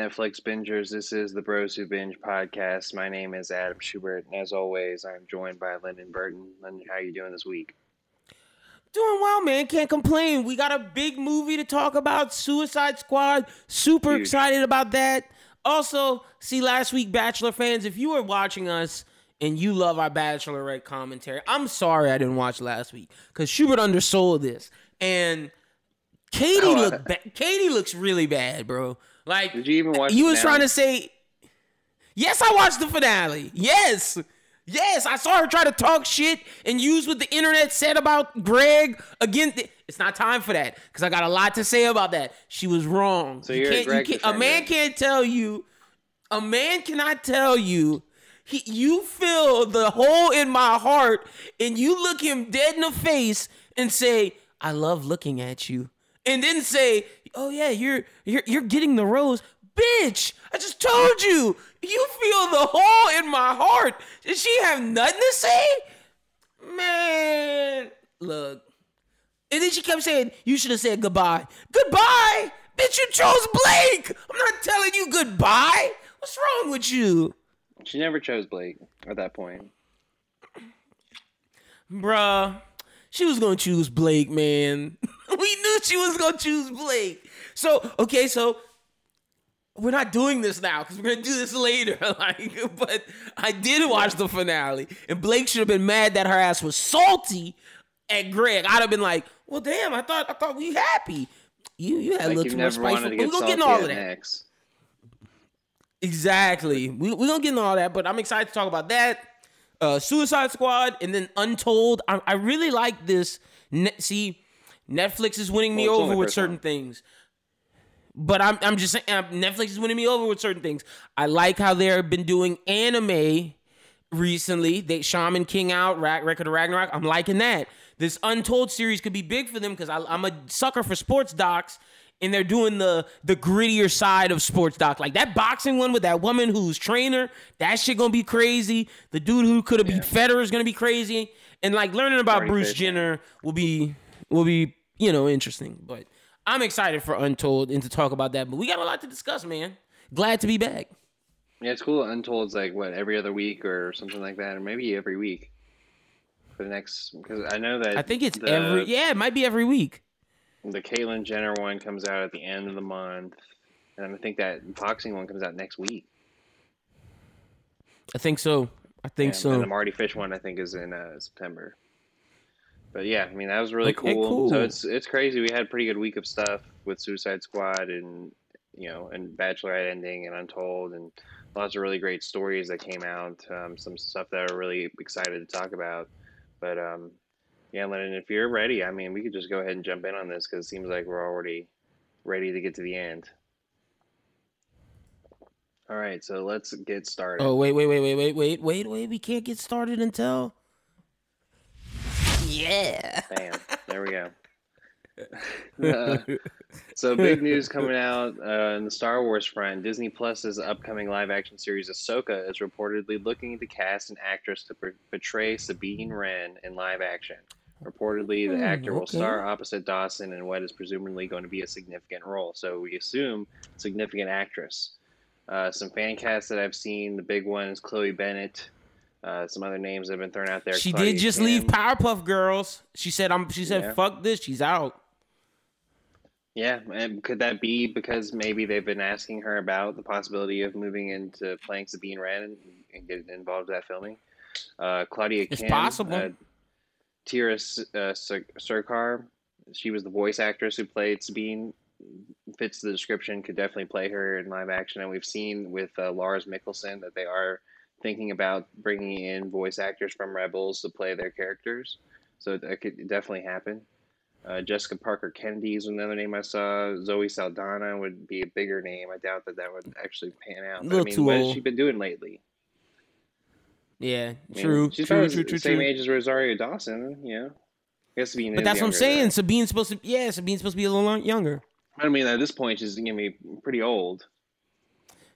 Netflix bingers? This is the Bros Who Binge podcast. My name is Adam Schubert, and as always, I'm joined by Lyndon Burton. Lyndon, how are you doing this week? Doing well, man. Can't complain. We got a big movie to talk about, Suicide Squad. Super Huge. excited about that. Also, see last week, Bachelor fans, if you were watching us and you love our Bachelorette commentary, I'm sorry I didn't watch last week because Schubert undersold this and Katie Oh, looked. Ba- Katie looks really bad, bro. Like Did you even watch You was trying to say. Yes, I watched the finale. Yes. Yes, I saw her try to talk shit and use what the internet said about Greg again. It's not time for that because I got a lot to say about that. She was wrong. So You you're a can't- you a man can't tell you. A man cannot tell you. He, you feel the hole in my heart, and you look him dead in the face and say, "I love looking at you," and then say, "Oh yeah, you're you're you're getting the rose." Bitch, I just told you. You feel the hole in my heart. Does she have nothing to say? Man, look. And then she kept saying, You should have said goodbye. Goodbye? Bitch, you chose Blake. I'm not telling you goodbye. What's wrong with you? She never chose Blake at that point. Bruh, she was gonna choose Blake, man. we knew she was gonna choose Blake. So, okay, so we're not doing this now because we're gonna do this later. like, but I did watch the finale, and Blake should have been mad that her ass was salty at Greg. I'd have been like, well, damn, I thought I thought we happy. You you had a little too much spice. wanted spiteful. to We're gonna get into all of that. next. Exactly. We we gonna get into all that, but I'm excited to talk about that. Uh, Suicide Squad and then Untold. I, I really like this. Ne- see, Netflix is winning me Well, over with certain one. things. But I'm I'm just saying uh, Netflix is winning me over with certain things. I like how they've been doing anime recently. They Shaman King out, Ra- Record of Ragnarok. I'm liking that. This Untold series could be big for them because I'm a sucker for sports docs, and they're doing the the grittier side of sports doc. Like that boxing one with that woman who's trainer. That shit gonna be crazy. The dude who could have beat Federer is gonna be crazy. And like learning about Mardy Bruce Fish. Jenner will be will be you know interesting. But I'm excited for Untold and to talk about that. But we got a lot to discuss, man. Glad to be back. Yeah, it's cool. Untold's like what every other week or something like that, or maybe every week for the next. Because I know that I think it's the, every yeah, it might be every week. the Caitlyn Jenner one comes out at the end of the month, and I think that boxing one comes out next week. I think so. I think so. And the Mardy Fish one I think is in uh, September. But yeah, I mean that was really cool. cool. So it's it's crazy. We had a pretty good week of stuff with Suicide Squad and you know and Bachelorette ending and Untold and lots of really great stories that came out. Um, some stuff that are really excited to talk about. But um, yeah, Lyndon, if you're ready, I mean we could just go ahead and jump in on this because it seems like we're already ready to get to the end. All right, so let's get started. Oh wait, wait, wait, wait, wait, wait, wait, wait. We can't get started until. Yeah. Bam. There we go. Uh, so big news coming out uh, in the Star Wars front. Disney Plus's upcoming live-action series Ahsoka is reportedly looking to cast an actress to por- portray Sabine Wren in live action. Reportedly, the Hmm, actor will star opposite Dawson in what is presumably going to be a significant role. So we assume significant actress. Uh, some fan casts that I've seen. The big one is Chloe Bennet. Uh, some other names that have been thrown out there. She Claudia did just Kim. leave Powerpuff Girls. She said, "I'm." She said, Yeah. "Fuck this." She's out. Yeah, and could that be because maybe they've been asking her about the possibility of moving into playing Sabine Wren and, and get involved with that filming? Uh, Claudia It's Kim, possible. Uh, Tiya uh, Sir- she was the voice actress who played Sabine. Fits the description. Could definitely play her in live action, and we've seen with uh, Lars Mikkelsen that they are thinking about bringing in voice actors from Rebels to play their characters. So that could definitely happen. Uh, Jessica Parker Kennedy is another name I saw. Zoe Saldana would be a bigger name. I doubt that that would actually pan out. But, I Little mean, what has she been doing lately? Yeah, I mean, true, she's true, true, the true, same true. age as Rosario Dawson. You know, I guess Sabine But that's what I'm saying. though. Sabine's supposed to. Yeah, Sabine's supposed to be a little younger. I mean, at this point, she's gonna be pretty old.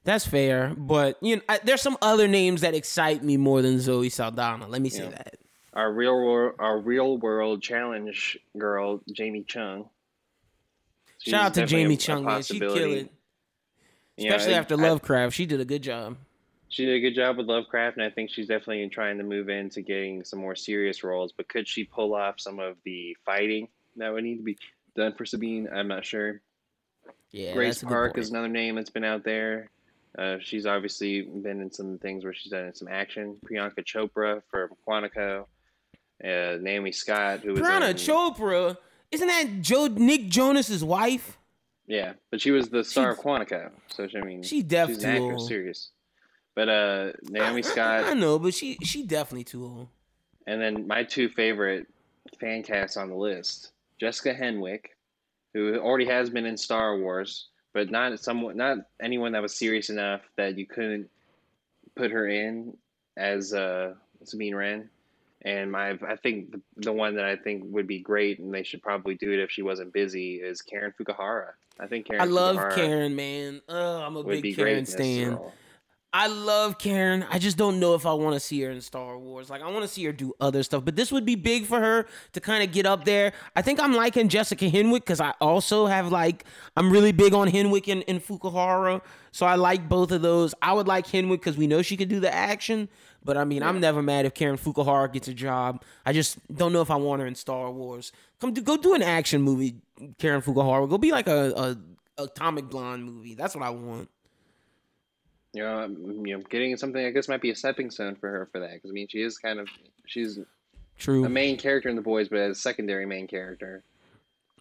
That's fair, but you know, I, there's some other names that excite me more than Zoe Saldana. Let me say Yeah. that. Our real world, our real world challenge girl, Jamie Chung. She's Shout out to Jamie a- a Chung, man. She kill possibility. it. Especially I- after I- Lovecraft, she did a good job. she did a good job with Lovecraft, and I think she's definitely trying to move into getting some more serious roles. But could she pull off some of the fighting that would need to be done for Sabine? I'm not sure. Yeah, Grace a Park is another name that's been out there. Uh, she's obviously been in some things where she's done some action. Priyanka Chopra for Quantico. Uh, Naomi Scott, who in, Chopra, isn't that Joe Nick Jonas's wife? yeah, but she was the star of Quantico, so she, I mean, She def she's an serious. But uh, Naomi I- Scott, I, know, but she she definitely too old. And then my two favorite fan casts on the list: Jessica Henwick, who already has been in Star Wars, but not someone, not anyone that was serious enough that you couldn't put her in as uh, Sabine Wren. And my, I think the, the one that I think would be great, and they should probably do it if she wasn't busy, is Karen Fukuhara. I think Karen. I love Fukuhara Karen, man. Oh, I'm a big Karen stan. role. I love Karen. I just don't know if I want to see her in Star Wars. Like I want to see her do other stuff, but this would be big for her to kind of get up there. I think I'm liking Jessica Henwick because I also have like I'm really big on Henwick and, and Fukuhara, so I like both of those. I would like Henwick because we know she could do the action, but I mean I'm never mad if Karen Fukuhara gets a job. I just don't know if I want her in Star Wars. Come do, go do an action movie, Karen Fukuhara. Go be like a, a Atomic Blonde movie. That's what I want. You know, um, you know, getting something I guess might be a stepping stone for her for that because I mean she is kind of she's True. a main character in the boys, but as a secondary main character.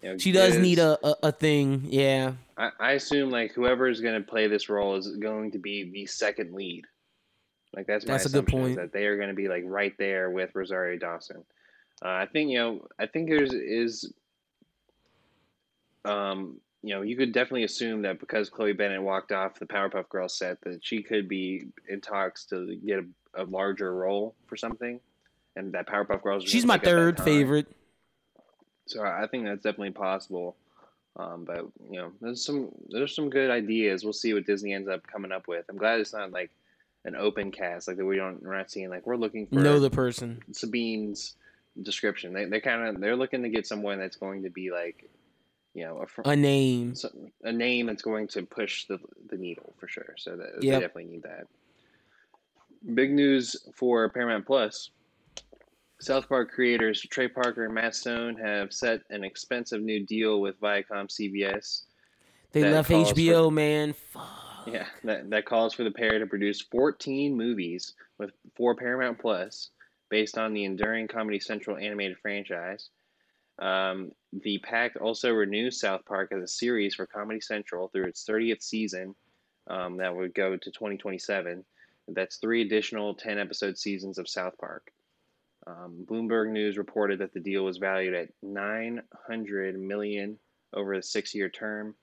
You know, She does need a, a, a thing, yeah. I, I assume like whoever is going to play this role is going to be the second lead. Like that's my That's a good point. that they are going to be like right there with Rosario Dawson. Uh, I think you know. I think there's is. Um, you know, you could definitely assume that because Chloe Bennet walked off the Powerpuff Girls set, that she could be in talks to get a, a larger role for something, and that Powerpuff Girls. She's my pick up that third favorite. So I think that's definitely possible. Um, but you know, there's some there's some good ideas. We'll see what Disney ends up coming up with. I'm glad it's not like an open cast, like that we don't we're not seeing like we're looking for Know the person. Sabine's description. They they kind of they're looking to get someone that's going to be like, you know, a, fr- A name. so- a name that's going to push the the needle for sure. So that, they definitely need that. Big news for Paramount Plus. South Park creators Trey Parker and Matt Stone have set an expensive new deal with Viacom CBS. They left calls for- HBO, man. Fuck. Yeah, that, that calls for the pair to produce 14 movies with for Paramount Plus based on the enduring Comedy Central animated franchise. Um, the pact also renews South Park as a series for Comedy Central through its 30th season. Um, that would go to 2027. That's three additional 10 episode seasons of South Park. Um, Bloomberg News reported that the deal was valued at 900 million over a six-year term.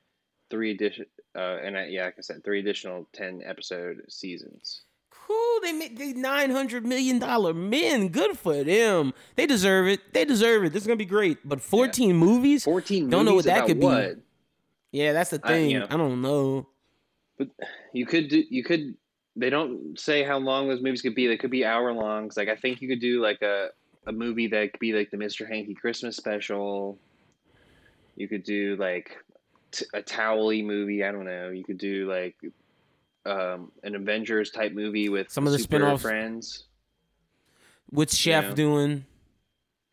Three addition, uh, and I, yeah, like I said, three additional 10 episode seasons. Cool. They made the nine hundred million dollar men. Good for them. They deserve it. They deserve it. This is gonna be great. But fourteen movies. 14 Don't know what that could be. Yeah, that's the I- thing. you I, don't know. But you could do, you could, they don't say how long those movies could be. They could be hour longs. Like, I think you could do like a, a movie that could be like the Mr. Hanky Christmas special. You could do like t- a Towelie movie. I don't know. You could do like um, an Avengers type movie with Some of the super spin-offs. friends. What's Chef Yeah. doing?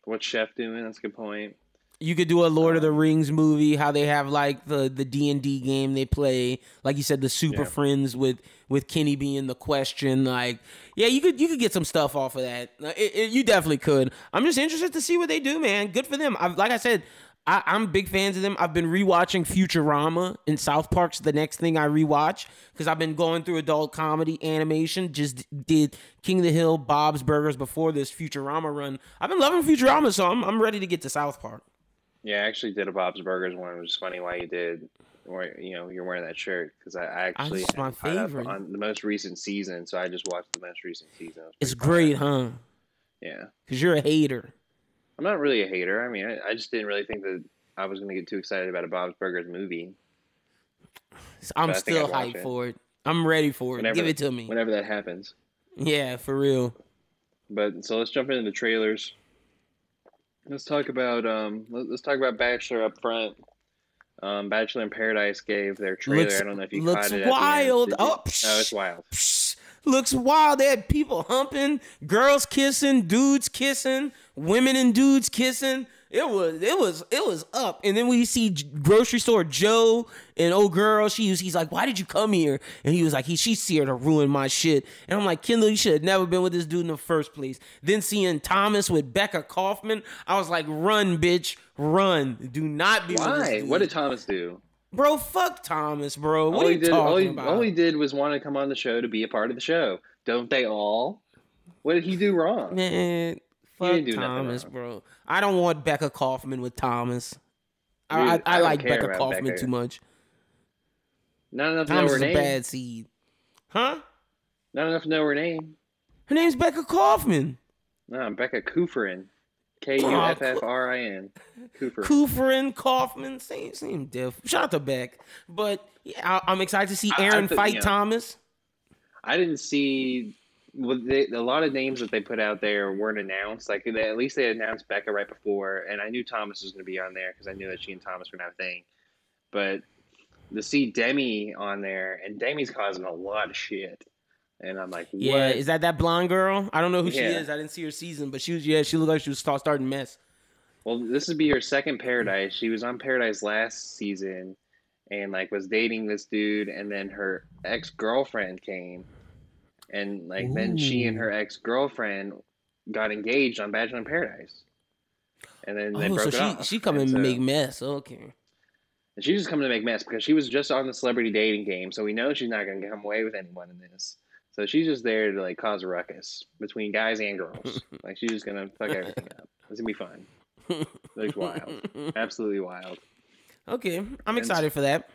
What's Chef doing? That's a good point. You could do a Lord of the Um, Rings movie. How they have like the the D and D game they play. Like you said, the Super Yeah. Friends with with Kenny being the question. Like, yeah, you could you could get some stuff off of that. It, it- you definitely could. I'm just interested to see what they do, man. Good for them. I've, like I said, I, I'm big fans of them. I've been rewatching Futurama and South Park's the next thing I rewatch because I've been going through adult comedy animation. Just did King of the Hill, Bob's Burgers before this Futurama run. I've been loving Futurama, so I'm I'm ready to get to South Park. Yeah, I actually did a Bob's Burgers one. It was funny why you did, or you know, you're wearing that shirt because I I actually That's my had caught up favorite. on the most recent season, so I just watched the most recent season. It It's pretty fun. great, huh? Yeah, Because you're a hater. I'm not really a hater. I mean, I, I just didn't really think that I was going to get too excited about a Bob's Burgers movie. I'm But I think still hyped it. for it. I'm ready for it. Whenever- Give it to me. Whenever that happens. Yeah, for real. But so let's jump into the trailers. Let's talk about um. let- Let's talk about Bachelor up front. Um, Bachelor in Paradise gave their trailer. Looks- I don't know if you looks caught it. at the end. wild. Oh, oh, it's wild. Psh, looks wild. They had people humping, girls kissing, dudes kissing, women and dudes kissing. It was it was it was up. And then we see grocery store Joe and old girl. She was he's like, why did you come here? And he was like, he she's here to ruin my shit. And I'm like, Kendall, you should have never been with this dude in the first place. Then seeing Thomas with Becca Kaufman, I was like, run, bitch, run. Do not be Why? What did Thomas do? bro? Fuck Thomas, bro. What all are he you did, talking all he, about? all he did was want to come on the show to be a part of the show. Don't they all? What did he do wrong? Man, fuck do Thomas, bro. I don't want Becca Kaufman with Thomas. I, Dude, I, I I like Becca Kaufman Becca. too much. Not enough to know her is a name. bad seed. Huh? Not enough to know her name. Her name's Becca Kaufman. No, Becca Kufrin. K U F F R I N. Kufrin. Kufrin, Kaufman, same same diff. Shout out to Beck. But yeah, I, I'm excited to see I- I Aaron fight you know, Thomas. I didn't see well, they, a lot of names that they put out there weren't announced. Like they, at least they announced Becca right before, and I knew Thomas was going to be on there because I knew that she and Thomas were going to have a thing. But to see Demi on there, and Demi's causing a lot of shit, and I'm like, what? Yeah, is that that blonde girl? I don't know who she is. I didn't see her season, but she was yeah, she looked like she was start, starting mess. Well, this would be her second Paradise. She was on Paradise last season, and like was dating this dude, and then her ex girlfriend came, and like then she and her ex girlfriend got engaged on Bachelor in Paradise, and then they Oh, broke so it she off. she coming And to make mess. Okay. And she's just coming to make mess because she was just on the celebrity dating game, so we know she's not going to come away with anyone in this. So she's just there to like cause a ruckus between guys and girls. like she's just gonna fuck everything up. It's gonna be fun. Looks wild, absolutely wild. Okay, I'm excited for that.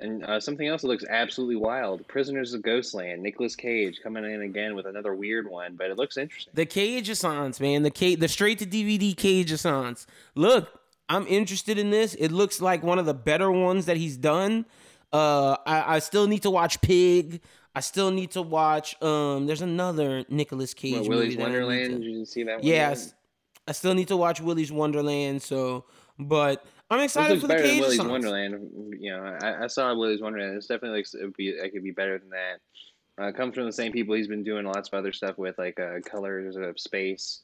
And uh, something else that looks absolutely wild: Prisoners of Ghostland. Nicolas Cage coming in again with another weird one, but it looks interesting. The Cage Assance, man. The Cage, the straight to DVD Cage Assance. Look, I'm interested in this. It looks like one of the better ones that he's done. Uh, I, I still need to watch Pig. I still need to watch. Um, there's another Nicolas Cage What, movie. Willy's that I need Wonderland? to- Did you see that one? Yeah, I I still need to watch Willy's Wonderland. So, but I'm excited looks for the better than Cage Willy's. Wonderland. You know, I, I saw Willy's Wonderland. It's definitely like it, be, it could be better than that. Uh, comes from the same people he's been doing lots of other stuff with, like uh, Colors of Space.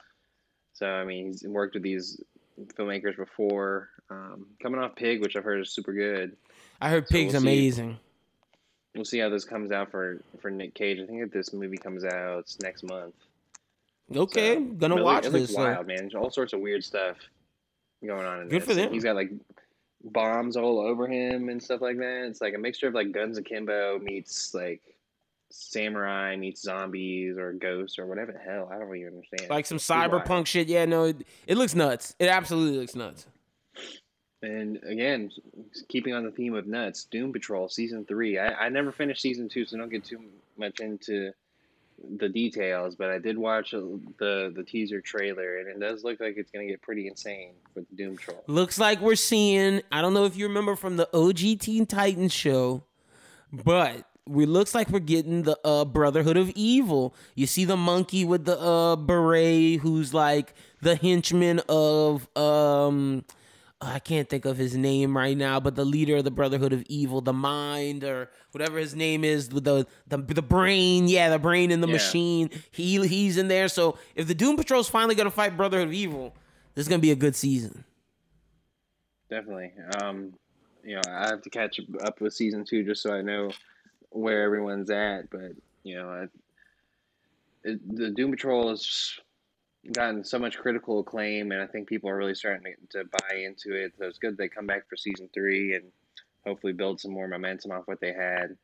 So I mean, he's worked with these filmmakers before. Um, coming off Pig, which I've heard is super good. I heard So Pig's we'll see. amazing. We'll see how this comes out for for Nick Cage. I think if this movie comes out next month. Okay, So, gonna but it watch look- it looks this. so- wild, man. All sorts of weird stuff going on in Good this. for them. He's got like bombs all over him and stuff like that. It's like a mixture of like Guns Akimbo meets like samurai meets zombies or ghosts or whatever the hell. I don't even understand. like some cyberpunk shit. Yeah, no, it, it looks nuts. It absolutely looks nuts. And again, keeping on the theme of nuts, Doom Patrol season three. I, I never finished season two, so don't get too much into the details. But I did watch the the teaser trailer, and it does look like it's gonna get pretty insane with Doom Patrol. Looks like we're seeing. I don't know if you remember from the OG Teen Titans show, but we looks like we're getting the uh, Brotherhood of Evil. You see the monkey with the uh, beret, who's like the henchman of um. I can't think of his name right now, but the leader of the Brotherhood of Evil, the Mind or whatever his name is, the the the, the brain, yeah, the brain in the Yeah. machine. He he's in there. So if the Doom Patrol's finally gonna fight Brotherhood of Evil, this is gonna be a good season. Definitely. Um, you know, I have to catch up with season two just so I know where everyone's at. But you know, I, it, the Doom Patrol has gotten so much critical acclaim, and I think people are really starting to, to buy into it. So it's good they come back for season three and hopefully build some more momentum off what they had.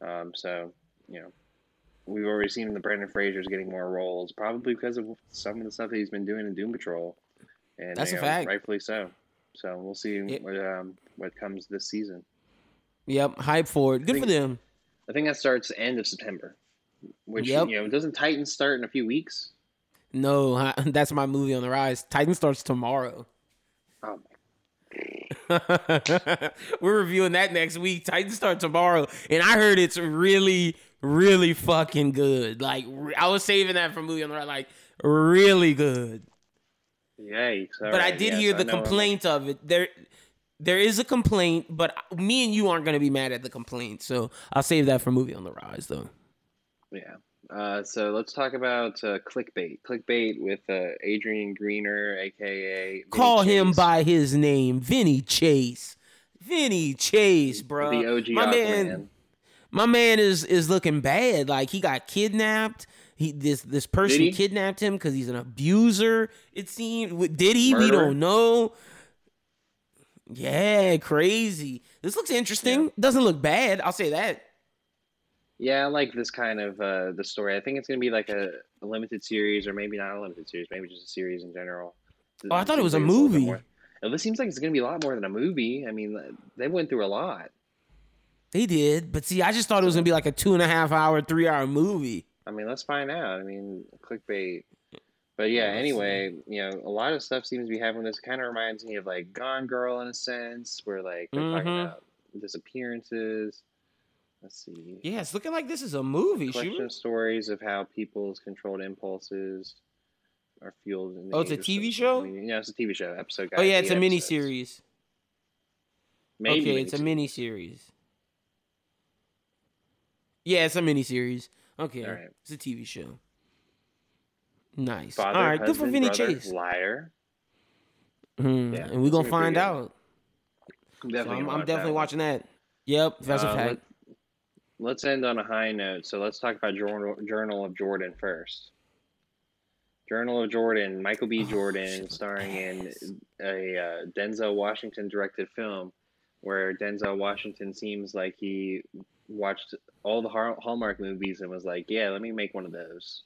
Um, so you know, we've already seen the Brendan Fraser's getting more roles, probably because of some of the stuff that he's been doing in Doom Patrol, and That's you a know, fact. rightfully so. So we'll see Yep. what um, what comes this season. Yep, hype for it. Good think- for them. I think that starts end of September, which Yep. you know doesn't Titans start in a few weeks? No, that's my movie on the rise. Titan starts tomorrow. Oh, We're reviewing that next week. Titan start tomorrow, and I heard it's really, really fucking good. Like I was saving that for movie on the rise. Like really good. yikes! But I did yes, hear the I'm- complaint of it. There, there is a complaint, but me and you aren't going to be mad at the complaint. So I'll save that for movie on the rise, though. Yeah. Uh, so let's talk about uh, clickbait. Clickbait with uh, Adrian Grenier, aka Vinny Call him by his name, Vinny Chase. Vinny Chase, bro. the OG my Aquaman. man, my man is is looking bad. Like he got kidnapped. He this this person kidnapped him because he's an abuser. It seemed. Did he? We don't know. Yeah, crazy. This looks interesting. Doesn't look bad. I'll say that. Yeah, I like this kind of uh, the story. I think it's gonna be like a, a limited series, or maybe not a limited series, maybe just a series in general. Oh, I thought it was a seems like it's little bit movie. This seems like it's gonna be a lot more than a movie. I mean, they went through a lot. They did, but see, I just thought it was gonna be like a two and a half hour, three hour movie. I mean, let's find out. I mean, clickbait. But yeah, anyway, you know, a lot of stuff seems to be happening. This kind of reminds me of like Gone Girl in a sense, where like they're talking Mhm. about disappearances. Let's see. Yeah, it's looking like this is a movie. collection of stories of how people's controlled impulses are fueled. In the Oh, it's a TV show? media. Yeah, it's a TV show. Episode. Oh yeah, it's a eight mini series. Maybe okay, it's a miniseries. mini series. Yeah, it's a mini series. Okay, All right. it's a TV show. Nice. Father, All right, good for husband, Vinny brother, Chase. Liar. Hmm, Yeah, and we're gonna find out. I'm So definitely, I'm, I'm watch definitely watching that. Yep, that's a Uh, fact. Let's end on a high note. So let's talk about Journal, Journal of Jordan first. Journal of Jordan, Michael B. Oh, Jordan, starring in a uh, Denzel Washington directed film where Denzel Washington seems like he watched all the Hallmark movies and was like, yeah, let me make one of those.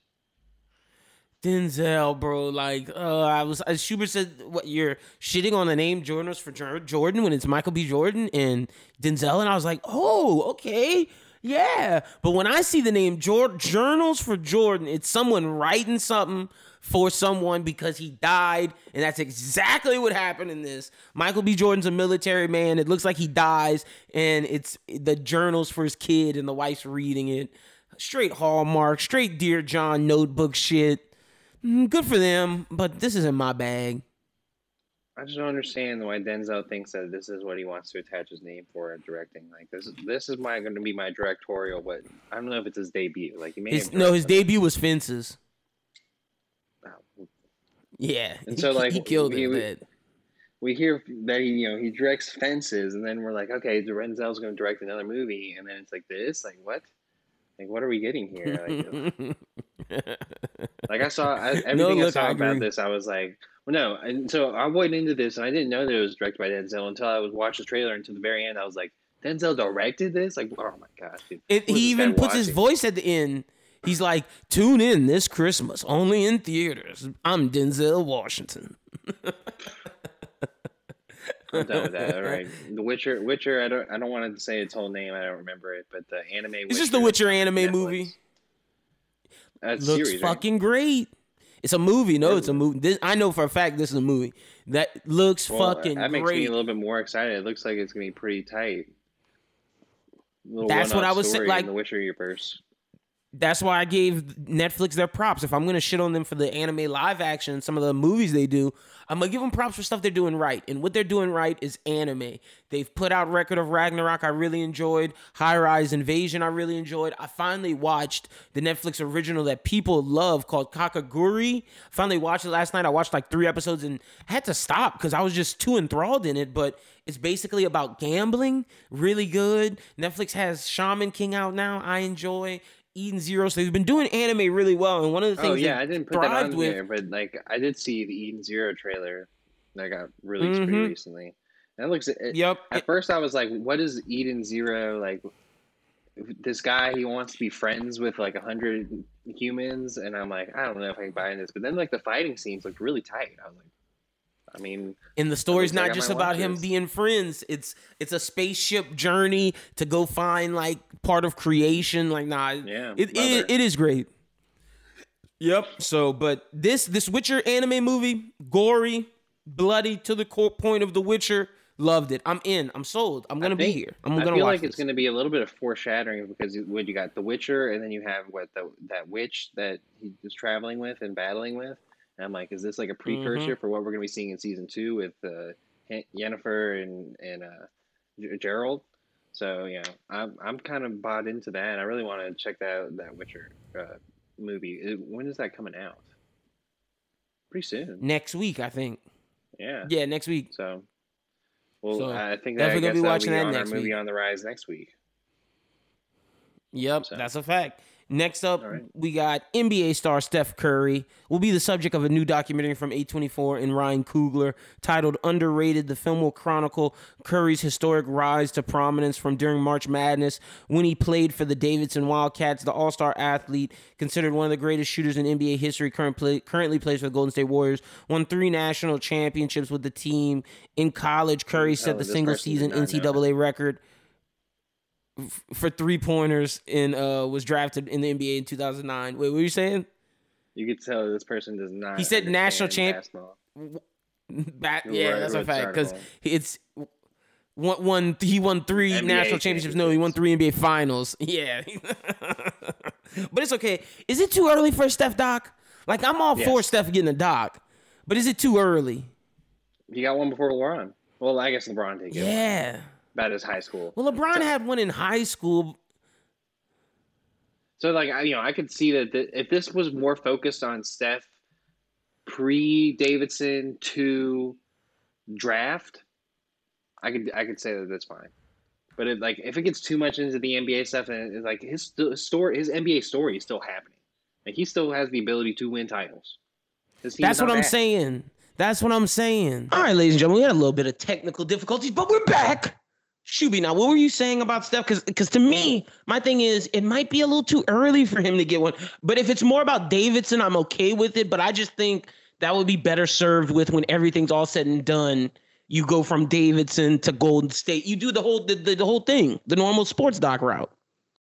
Denzel, bro. Like, uh, I was. Uh, Schubert said, "What you're shitting on the name journals for Jordan when it's Michael B. Jordan and Denzel," and I was like, "Oh, okay, yeah." But when I see the name Jor- Journals for Jordan, it's someone writing something for someone because he died, and that's exactly what happened in this. Michael B. Jordan's a military man. It looks like he dies, and it's the journals for his kid, and the wife's reading it. Straight Hallmark, straight Dear John notebook shit. Mm, Good for them, but this isn't my bag. I just don't understand why Denzel thinks that this is what he wants to attach his name for in directing. Like this, this is my going to be my directorial. But I don't know if it's his debut. Like he may His have no, his debut was Fences. Oh, Yeah, And he, so, like, he killed we- it. we- we hear that he, you know, he directs Fences, and then we're like, okay, Denzel's going to direct another movie, and then it's like this, like what? Like what are we getting here? Like, like I saw I, everything I look, saw I about this, I was like, well, no. And so I went into this, and I didn't know that it was directed by Denzel until I was watched the trailer. Until the very end, I was like, Denzel directed this? Like, oh my gosh, dude. It, he even puts his voice at the end. He's like, "Tune in this Christmas, only in theaters." I'm Denzel Washington. I'm done with that. All right, The Witcher. Witcher. I don't. I don't want to say its whole name. I don't remember it, but the anime. It's just the Witcher anime movie. That's Looks series, right? fucking great. It's a movie. No, it's a movie. This, I know for a fact this is a movie that looks Well, fucking that makes me great. a little bit more excited. It looks like it's gonna be pretty tight. That's what I was sa- story in like- the Witcher universe. That's why I gave Netflix their props. If I'm gonna shit on them for the anime live action, some of the movies they do, I'm gonna give them props for stuff they're doing right. And what they're doing right is anime. They've put out Record of Ragnarok. I really enjoyed High Rise Invasion. I really enjoyed. I finally watched the Netflix original that people love called Kakegurui. Finally watched it last night. I watched like three episodes and had to stop because I was just too enthralled in it. But it's basically about gambling. Really good. Netflix has Shaman King out now. I enjoy. Eden Zero. So they've been doing anime really well. And one of the things Oh yeah, I didn't put that on with, there, but like I did see the Eden Zero trailer that got released pretty Mhm. recently. That looks. It, Yep. At first, I was like, "What is Eden Zero like?" This guy he wants to be friends with like a hundred humans, and I'm like, I don't know if I can buy in this. But then like the fighting scenes looked really tight. I was like, I mean, And the story's looks not just about watch him this. being friends. It's it's a spaceship journey to go find like part of creation. Like nah, Yeah, it, it, it is great. Yep. So, but this this Witcher anime movie, gory, bloody to the core point of The Witcher. Loved it. I'm in. I'm sold. I'm gonna I be here. I'm I gonna feel watch like it's going to be a little bit of foreshadowing because you- what you got The Witcher, and then you have what the that witch that he was traveling with and battling with. And I'm like, is this like a Mm-hmm. precursor for what we're going to be seeing in season two with uh, Yennefer and and uh, Geralt. So yeah, I'm I'm kind of bought into that. I really want to check that that Witcher uh, movie. When is that coming out? Pretty soon. Next week, I think. Yeah. Yeah, next week. So, well, so I think that, definitely gonna be watching be that next movie week. on the rise next week. Yep, so. that's a fact. Next up, right. we got NBA star Steph Curry. Will be the subject of a new documentary from A24 and Ryan Coogler titled Underrated. The film will chronicle Curry's historic rise to prominence from during March Madness when he played for the Davidson Wildcats. The all star athlete, considered one of the greatest shooters in NBA history, currently plays for the Golden State Warriors, won three national championships with the team. In college, Curry set oh, the single season NCAA record for three pointers and uh, was drafted in the NBA in 2009. Wait, what were you saying? You could tell this person does not. He said national champ. Bat, yeah, that's a fact because it's one, one. He won three NBA national championships. No, he won three NBA finals. Yeah, but it's okay. Is it too early for Steph Doc? Like I'm all yes. for Steph getting a doc, but is it too early? He got one before LeBron. Well, I guess LeBron did. Yeah. One about his high school. Well, LeBron so, had one in high school. So, like, I, you know, I could see that the, if this was more focused on Steph pre Davidson to draft, I could I could say that that's fine. But it, like, if it gets too much into the NBA stuff, and it's like his story, his NBA story is still happening. Like, he still has the ability to win titles. That's what I'm saying. That's what I'm saying. All right, ladies and gentlemen, we had a little bit of technical difficulties, but we're back. Shuby, now what were you saying about Steph? Because because to me, my thing is it might be a little too early for him to get one. But if it's more about Davidson, I'm okay with it. But I just think that would be better served with when everything's all said and done. You go from Davidson to Golden State. You do the whole the, the, the whole thing, the normal sports doc route.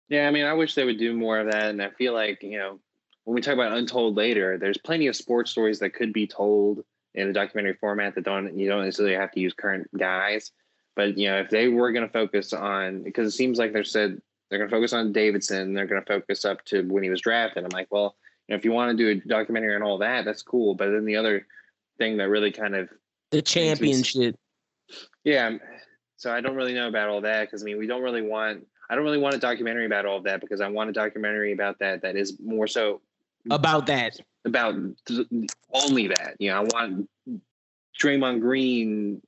Yeah, I mean, I wish they would do more of that. And I feel like you know when we talk about untold later, there's plenty of sports stories that could be told in a documentary format that don't you don't necessarily have to use current guys but you know, if they were going to focus on, because it seems like they said they're going to focus on Davidson, they're going to focus up to when he was drafted. I'm like, well, you know, if you want to do a documentary and all that, that's cool. But then the other thing that really kind of the championship, yeah. Um, so I don't really know about all that because I mean, we don't really want. I don't really want a documentary about all of that because I want a documentary about that that is more so about that about only that. You know, I want Draymond Green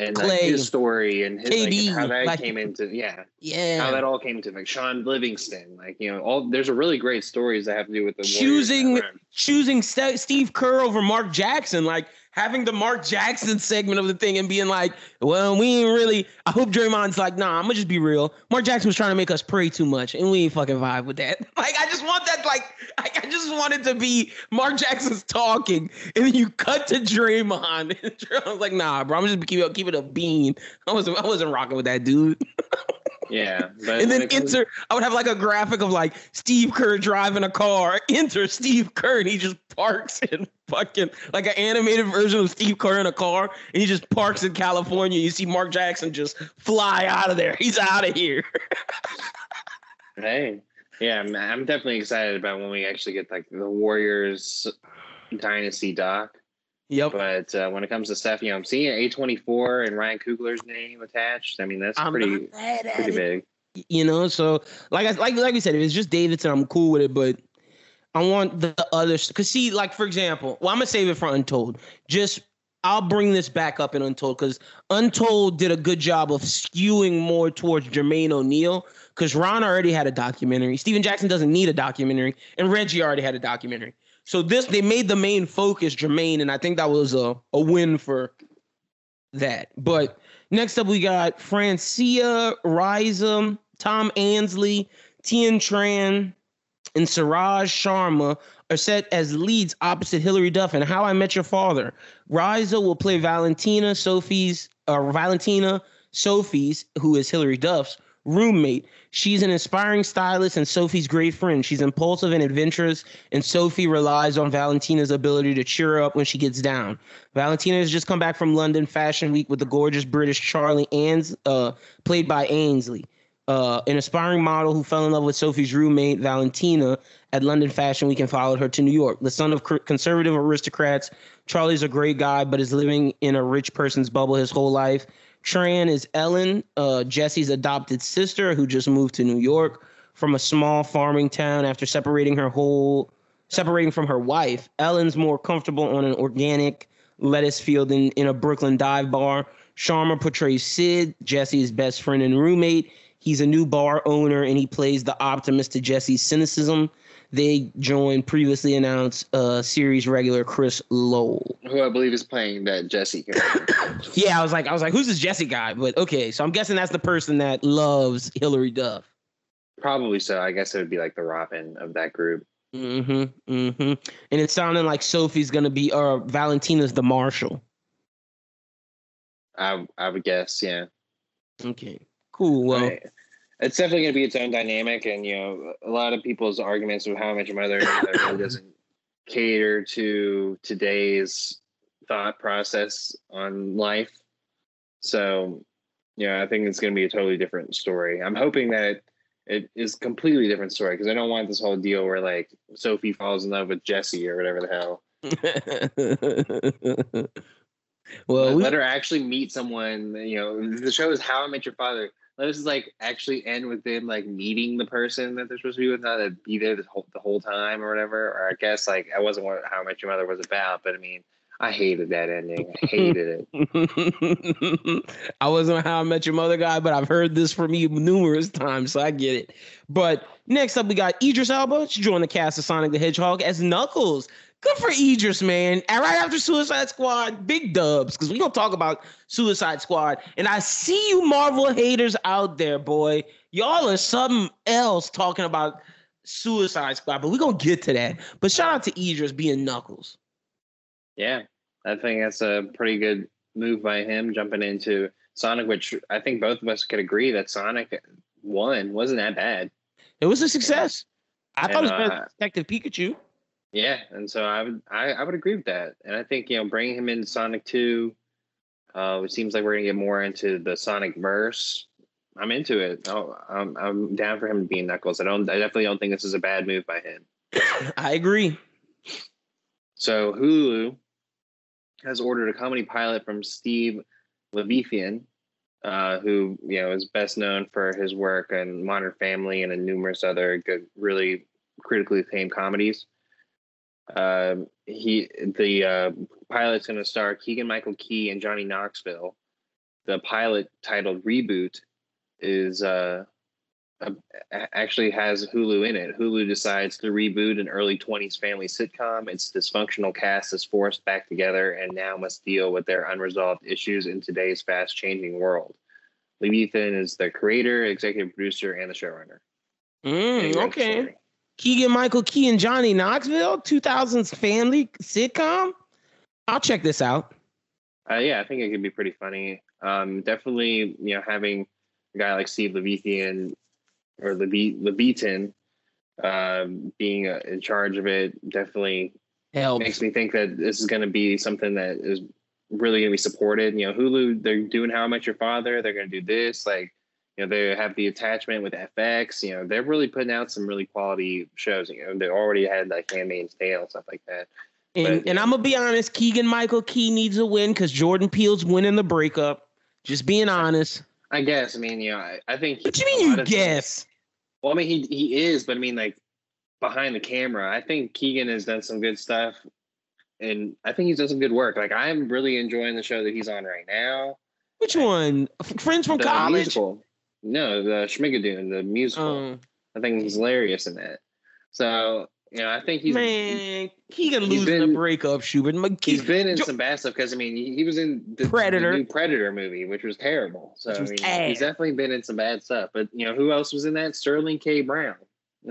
and uh, like his story and his, KD, like, how that like, came into yeah. Yeah. How that all came into like Shaun Livingston like you know all there's a really great stories that have to do with the choosing choosing Steve Kerr over Mark Jackson like having the Mark Jackson segment of the thing and being like, well, we ain't really. I hope Draymond's like, nah, I'm gonna just be real. Mark Jackson was trying to make us pray too much, and we ain't fucking vibe with that. Like, I just want that. Like, I just wanted to be Mark Jackson's talking, and then you cut to Draymond. And Draymond's like, nah, bro, I'm just keep keep it a bean. I wasn't I wasn't rocking with that dude. Yeah, and then enter. I would have like a graphic of like Steve Kerr driving a car. Enter Steve Kerr, and he just parks in fucking like an animated version of Steve Kerr in a car, and he just parks in California. You see Mark Jackson just fly out of there. He's out of here. hey, yeah, I'm definitely excited about when we actually get like the Warriors dynasty doc. Yep. But uh, when it comes to stuff, you know, I'm seeing A24 and Ryan Coogler's name attached. I mean, that's I'm pretty pretty big. You know, so like I like like we said, if it's just Davidson, I'm cool with it. But I want the others because see, like for example, well, I'm gonna save it for Untold. Just I'll bring this back up in Untold because Untold did a good job of skewing more towards Jermaine O'Neal because Ron already had a documentary. Stephen Jackson doesn't need a documentary, and Reggie already had a documentary. So this they made the main focus Jermaine, and I think that was a, a win for that. But next up we got Francia Raisa, Tom Ainsley, Tien Tran, and Suraj Sharma are set as leads opposite Hilary Duff and How I Met Your Father. Raisa will play Valentina Sophie's or uh, Valentina Sophie's, who is Hilary Duff's roommate. She's an inspiring stylist and Sophie's great friend. She's impulsive and adventurous, and Sophie relies on Valentina's ability to cheer her up when she gets down. Valentina has just come back from London Fashion Week with the gorgeous British Charlie Ans, uh, played by Ainsley. Uh, an aspiring model who fell in love with Sophie's roommate, Valentina, at London Fashion Week and followed her to New York. The son of conservative aristocrats, Charlie's a great guy, but is living in a rich person's bubble his whole life. Tran is Ellen, uh, Jesse's adopted sister who just moved to New York from a small farming town after separating her whole separating from her wife. Ellen's more comfortable on an organic lettuce field in, in a Brooklyn dive bar. Sharma portrays Sid, Jesse's best friend and roommate. He's a new bar owner and he plays the optimist to Jesse's cynicism. They join previously announced uh, series regular Chris Lowell, who I believe is playing that Jesse character. yeah, I was like, I was like, who's this Jesse guy? But okay, so I'm guessing that's the person that loves Hilary Duff. Probably so. I guess it would be like the Robin of that group. Mm-hmm. Mm-hmm. And it's sounding like Sophie's gonna be or Valentina's the Marshall. I I would guess, yeah. Okay. Cool. Well, right. it's definitely going to be its own dynamic, and you know, a lot of people's arguments of how much mother really doesn't cater to today's thought process on life. So, yeah, I think it's going to be a totally different story. I'm hoping that it is completely different story because I don't want this whole deal where like Sophie falls in love with Jesse or whatever the hell. well, let, we... let her actually meet someone. You know, the show is How I Met Your Father let us like actually end with them like meeting the person that they're supposed to be with, not to be there the whole, the whole time or whatever. Or I guess like I wasn't How Much Your Mother was about, but I mean, I hated that ending. I hated it. I wasn't How I Met Your Mother guy, but I've heard this from you numerous times, so I get it. But next up, we got Idris Elba. She joined the cast of Sonic the Hedgehog as Knuckles good for Idris, man. And right after Suicide Squad, big dubs, because we gonna talk about Suicide Squad. And I see you Marvel haters out there, boy. Y'all are something else talking about Suicide Squad, but we're gonna get to that. But shout out to Idris being Knuckles. Yeah, I think that's a pretty good move by him jumping into Sonic, which I think both of us could agree that Sonic one wasn't that bad. It was a success. I and, thought it was better uh, Detective Pikachu. Yeah, and so I would I, I would agree with that, and I think you know bringing him into Sonic Two, uh, it seems like we're gonna get more into the Sonic verse. I'm into it. Oh, I'm I'm down for him to be Knuckles. I don't I definitely don't think this is a bad move by him. I agree. So Hulu has ordered a comedy pilot from Steve Leviathan, uh, who you know is best known for his work on Modern Family and in numerous other good, really critically acclaimed comedies. Um, he the uh, pilot's going to star Keegan Michael Key and Johnny Knoxville. The pilot titled Reboot is uh, actually has Hulu in it. Hulu decides to reboot an early 20s family sitcom. Its dysfunctional cast is forced back together and now must deal with their unresolved issues in today's fast changing world. Leviathan is the creator, executive producer, and the showrunner. Mm, okay. Keegan Michael Key and Johnny Knoxville, 2000s family sitcom. I'll check this out. Uh, yeah, I think it could be pretty funny. Um, definitely, you know, having a guy like Steve Leviathan or Levitan um, being uh, in charge of it definitely Helps. makes me think that this is going to be something that is really going to be supported. You know, Hulu, they're doing How I Met Your Father. They're going to do this. Like, you know, they have the attachment with FX. You know, they're really putting out some really quality shows. You know, they already had like Handmaid's Tale and stuff like that. And, but, and I'm gonna be honest, Keegan Michael Key needs a win because Jordan Peele's winning the breakup. Just being honest. I guess. I mean, you know, I, I think. What you mean you guess? well, I mean, he he is, but I mean, like behind the camera, I think Keegan has done some good stuff, and I think he's done some good work. Like I'm really enjoying the show that he's on right now. Which one? Friends from the college. Musical. No, the Schmigadoon, the musical. Um, I think he's hilarious in that. So you know, I think he's man. He can lose been, the breakup, Schubert. He's been in some bad stuff because I mean, he, he, was in the Predator, the new Predator movie, which was terrible. So was I mean, he's definitely been in some bad stuff. But you know, who else was in that? Sterling K. Brown.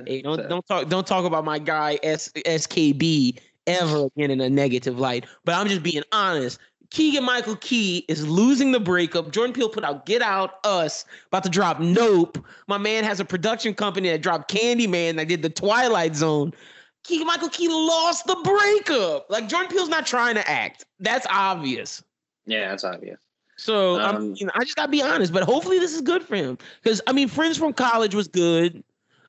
Hey, don't so. don't talk don't talk about my guy S SKB ever again in a negative light. But I'm just being honest. Keegan Michael Key is losing the breakup. Jordan Peele put out Get Out, Us, about to drop Nope. My man has a production company that dropped Candyman that did the Twilight Zone. Keegan Michael Key lost the breakup. Like Jordan Peele's not trying to act. That's obvious. Yeah, that's obvious. So um, I, mean, I just gotta be honest, but hopefully this is good for him. Because I mean, Friends from College was good.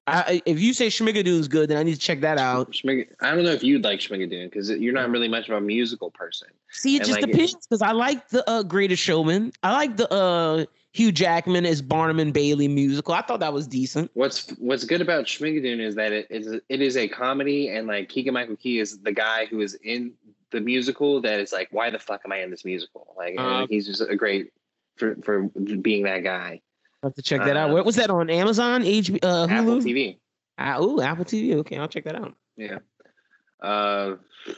I, if you say Schmigadoon's good, then I need to check that out. Schmig- I don't know if you'd like Schmigadoon because you're not really much of a musical person. See, it and just like depends because I like the uh, Greatest Showman. I like the uh, Hugh Jackman as Barnum and Bailey musical. I thought that was decent. What's What's good about Schmigadoon is that it is it is a comedy, and like Keegan Michael Key is the guy who is in the musical that is like, why the fuck am I in this musical? Like, uh, he's just a great for for being that guy. Have to check that uh, out. What was that on Amazon? H uh, Hulu? Apple TV. Uh, oh, Apple TV. Okay, I'll check that out. Yeah. Uh,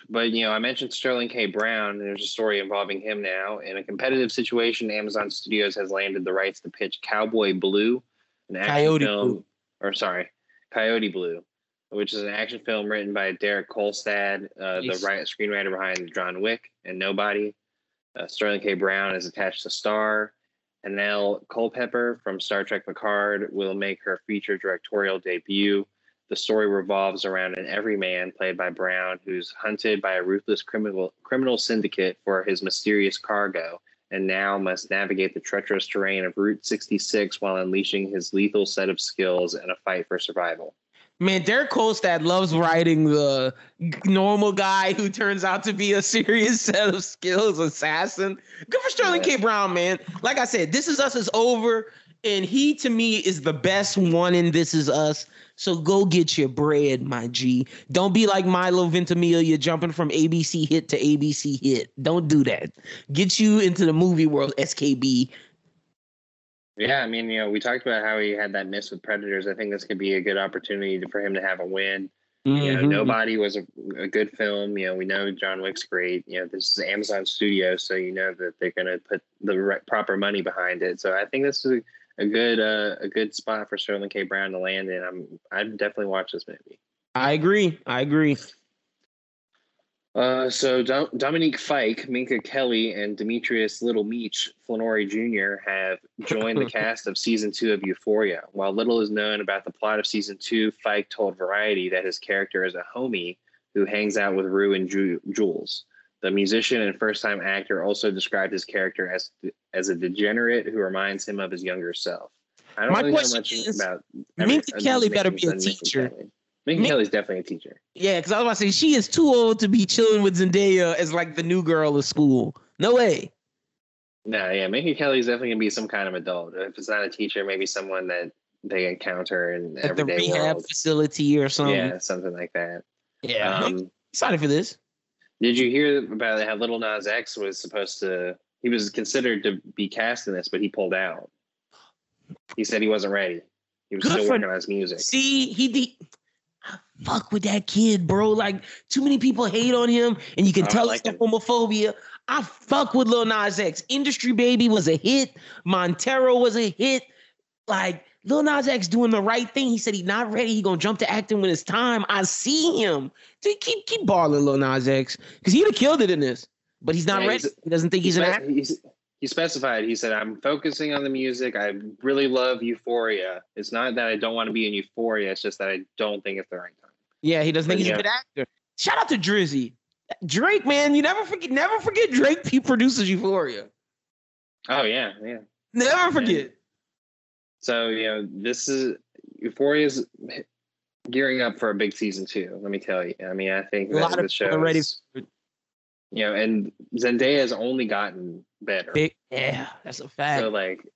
but you know, I mentioned Sterling K. Brown. There's a story involving him now. In a competitive situation, Amazon Studios has landed the rights to pitch Cowboy Blue, an action Coyote film, Blue. or sorry, Coyote Blue, which is an action film written by Derek Kolstad, uh, the right screenwriter behind John Wick and Nobody. Uh, Sterling K. Brown is attached to star. Hanelle Culpepper from Star Trek Picard will make her feature directorial debut. The story revolves around an everyman played by Brown who's hunted by a ruthless criminal criminal syndicate for his mysterious cargo and now must navigate the treacherous terrain of Route 66 while unleashing his lethal set of skills in a fight for survival. Man, Derek Kolstad loves writing the normal guy who turns out to be a serious set of skills assassin. Good for Sterling yeah. K. Brown, man. Like I said, This Is Us is over, and he to me is the best one in This Is Us. So go get your bread, my G. Don't be like Milo Ventimiglia jumping from ABC hit to ABC hit. Don't do that. Get you into the movie world, SKB. Yeah, I mean, you know, we talked about how he had that miss with Predators. I think this could be a good opportunity to, for him to have a win. Mm-hmm. You know, mm-hmm. Nobody was a, a, good film. You know, we know John Wick's great. You know, this is Amazon Studio, so you know that they're going to put the right, proper money behind it. So I think this is a, a good uh, a good spot for Sterling K. Brown to land in. I'm I'd definitely watch this movie. I agree. I agree. Uh, so Do- Dominique Fike, Minka Kelly, and Demetrius Little Meech Flenory Jr. have joined the cast of season two of Euphoria. While little is known about the plot of season two, Fike told Variety that his character is a homie who hangs out with Rue and Ju- Jules. The musician and first-time actor also described his character as as a degenerate who reminds him of his younger self. I don't My really know much is, about. Minka Kelly better be a teacher. Kelly. Minka Kelly's definitely a teacher. Yeah, because I was about to say she is too old to be chilling with Zendaya as like the new girl of school. No way. No, yeah, Minka Kelly's definitely gonna be some kind of adult. If it's not a teacher, maybe someone that they encounter in At everyday the rehab world. facility or something. Yeah, something like that. Yeah, um, excited for this. Did you hear about how Little Nas X was supposed to? He was considered to be cast in this, but he pulled out. He said he wasn't ready. He was Good still for, working on his music. See, he, he fuck with that kid, bro. Like too many people hate on him, and you can tell like it's homophobia. I fuck with Lil Nas X. Industry Baby was a hit. Montero was a hit. Like Lil Nas X doing the right thing. He said he's not ready. He gonna jump to acting when it's time. I see him. Dude, keep keep balling, Lil Nas X, because he'd have killed it in this. But he's not yeah, ready. He doesn't think he's, he's an actor. He's, he specified. He said, "I'm focusing on the music. I really love Euphoria. It's not that I don't want to be in Euphoria. It's just that I don't think it's the right time." Yeah, he doesn't think he's yeah. a good actor. Shout out to Drizzy. Drake, man, you never forget. Never forget Drake. He produces Euphoria. Oh yeah, yeah. Never forget. So you know, this is Euphoria's gearing up for a big season two. Let me tell you. I mean, I think a that the show ready. You know, and Zendaya has only gotten better. Big, yeah, that's a fact. So like,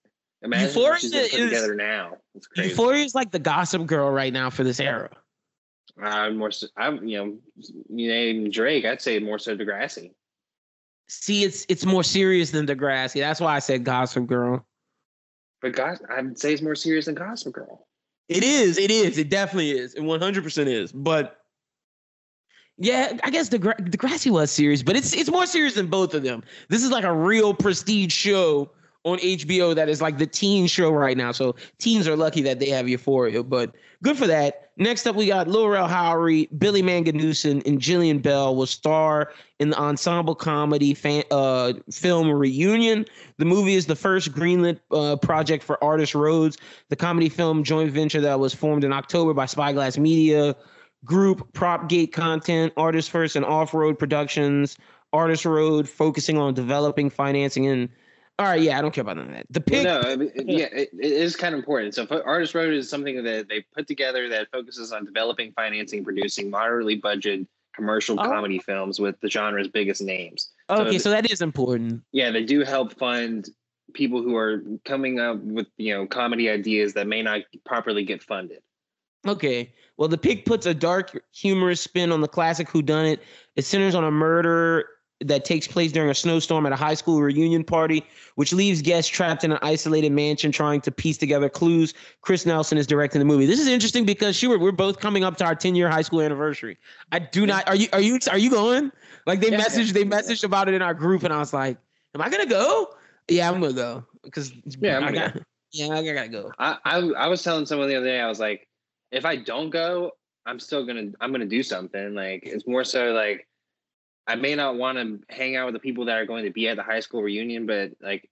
imagine Euphoria she's is, together now. It's crazy. Euphoria is like the gossip girl right now for this era. I'm more. I'm you know, you name Drake. I'd say more so Degrassi. See, it's it's more serious than Degrassi. That's why I said Gossip Girl. But God, I'd say it's more serious than Gossip Girl. It is. It is. It definitely is. It 100 percent is. But yeah, I guess the Degrassi was serious, but it's it's more serious than both of them. This is like a real prestige show on HBO that is like the teen show right now. So teens are lucky that they have Euphoria, but good for that. Next up, we got Lil Rel Howery, Billy Magnussen, and Jillian Bell will star in the ensemble comedy fan, uh, film Reunion. The movie is the first greenlit uh, project for Artist Rhodes, the comedy film joint venture that was formed in October by Spyglass Media Group, Propagate Content, Artist First, and Off Road Productions. Artist Road focusing on developing, financing, and All right, yeah, I don't care about none of that. The pick, Well, no, I mean, yeah, it, it is kind of important. So, Artist Road is something that they put together that focuses on developing, financing, producing moderately budgeted commercial Oh. comedy films with the genre's biggest names. so okay, the- so that is important. Yeah, they do help fund people who are coming up with you know comedy ideas that may not properly get funded. Okay. Well, the pick puts a dark, humorous spin on the classic Who Done It. It centers on a murder that takes place during a snowstorm at a high school reunion party, which leaves guests trapped in an isolated mansion trying to piece together clues. Chris Nelson is directing the movie. This is interesting because Stuart, we're both coming up to our 10 year high school anniversary. I do not. Are you? Are you? Are you going? Like they Yeah. messaged. They messaged about it in our group, and I was like, "Am I gonna go? Yeah, I'm gonna go because Yeah, I'm I got, yeah, I gotta go. I, I I was telling someone the other day, I was like, if I don't go, I'm still gonna I'm gonna do something. Like it's more so like I may not want to hang out with the people that are going to be at the high school reunion, but like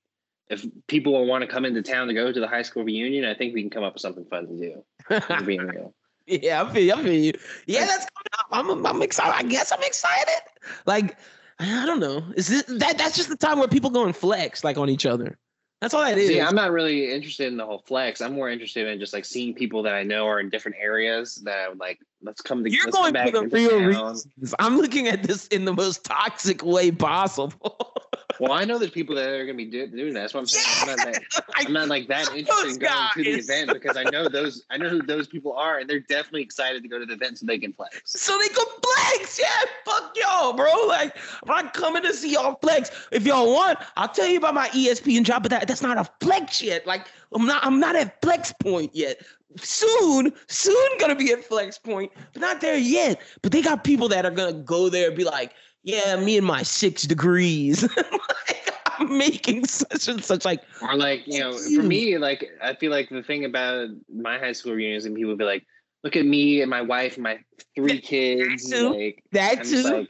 if people want to come into town to go to the high school reunion, I think we can come up with something fun to do. Being real. Yeah, I feel, you, I feel you. Yeah, that's coming up. I'm, I'm excited. I guess I'm excited. Like, I don't know. Is this that? That's just the time where people go and flex like on each other. That's all that is. See, I'm not really interested in the whole flex. I'm more interested in just like seeing people that I know are in different areas that I would like, let's come to You're let's going for the real town. reasons. I'm looking at this in the most toxic way possible. Well, I know there's people that are gonna be do- doing that. That's what I'm saying. I'm not that, Like, I'm not like that Those interested in going to the event because I know those I know who those people are and they're definitely excited to go to the event so they can flex. so they can flex. Yeah, fuck y'all, bro. Like, I'm not coming to see y'all flex. If y'all want, I'll tell you about my ESPN job, but that, that's not a flex yet. Like, I'm not I'm not at flex point yet. Soon, soon gonna be at flex point, but not there yet. But they got people that are gonna go there and be like, yeah, me and my six degrees. like, I'm making such and such like Or like, you know, for me, like I feel like the thing about my high school reunions and people would be like, look at me and my wife and my three kids. too. Like that too. like,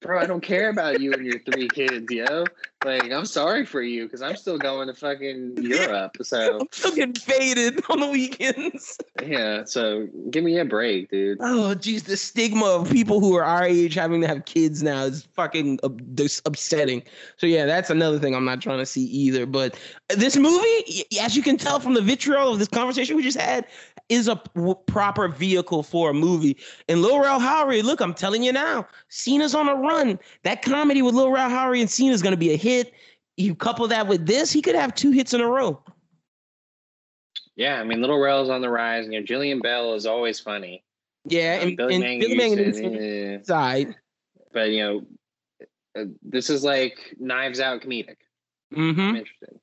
bro, I don't care about you and your three kids, yo. Like, I'm sorry for you because I'm still going to fucking Europe. So I'm still getting faded on the weekends. yeah, so give me a break, dude. Oh, geez, the stigma of people who are our age having to have kids now is fucking upsetting. So yeah, that's another thing I'm not trying to see either. But this movie, as you can tell from the vitriol of this conversation we just had, is a proper vehicle for a movie. And Lil Rel Howery, look, I'm telling you now, Cena's on a run. That comedy with Lil Rel Howery and Cena is going to be a hit. You couple that with this, he could have two hits in a row. Yeah, I mean, Little Rel's on the rise. You know, Jillian Bell is always funny. Yeah, Um, and, Billy and Mangan Billy Mangan to- is eh. side. but you know, uh, this is like Knives Out comedic. Mm-hmm. I'm interested.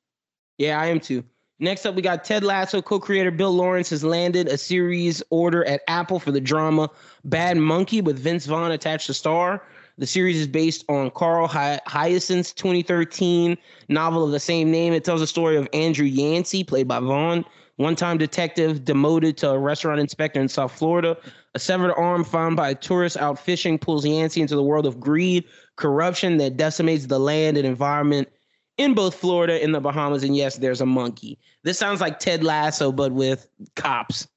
Yeah, I am too. Next up, we got Ted Lasso co-creator Bill Lawrence has landed a series order at Apple for the drama Bad Monkey with Vince Vaughn attached to star. The series is based on Carl Hy- Hiaasen's 2013 novel of the same name. It tells the story of Andrew Yancey, played by Vaughn, one-time detective demoted to a restaurant inspector in South Florida. A severed arm found by a tourist out fishing pulls Yancey into the world of greed, corruption that decimates the land and environment in both Florida and the Bahamas. And yes, there's a monkey. This sounds like Ted Lasso, but with cops.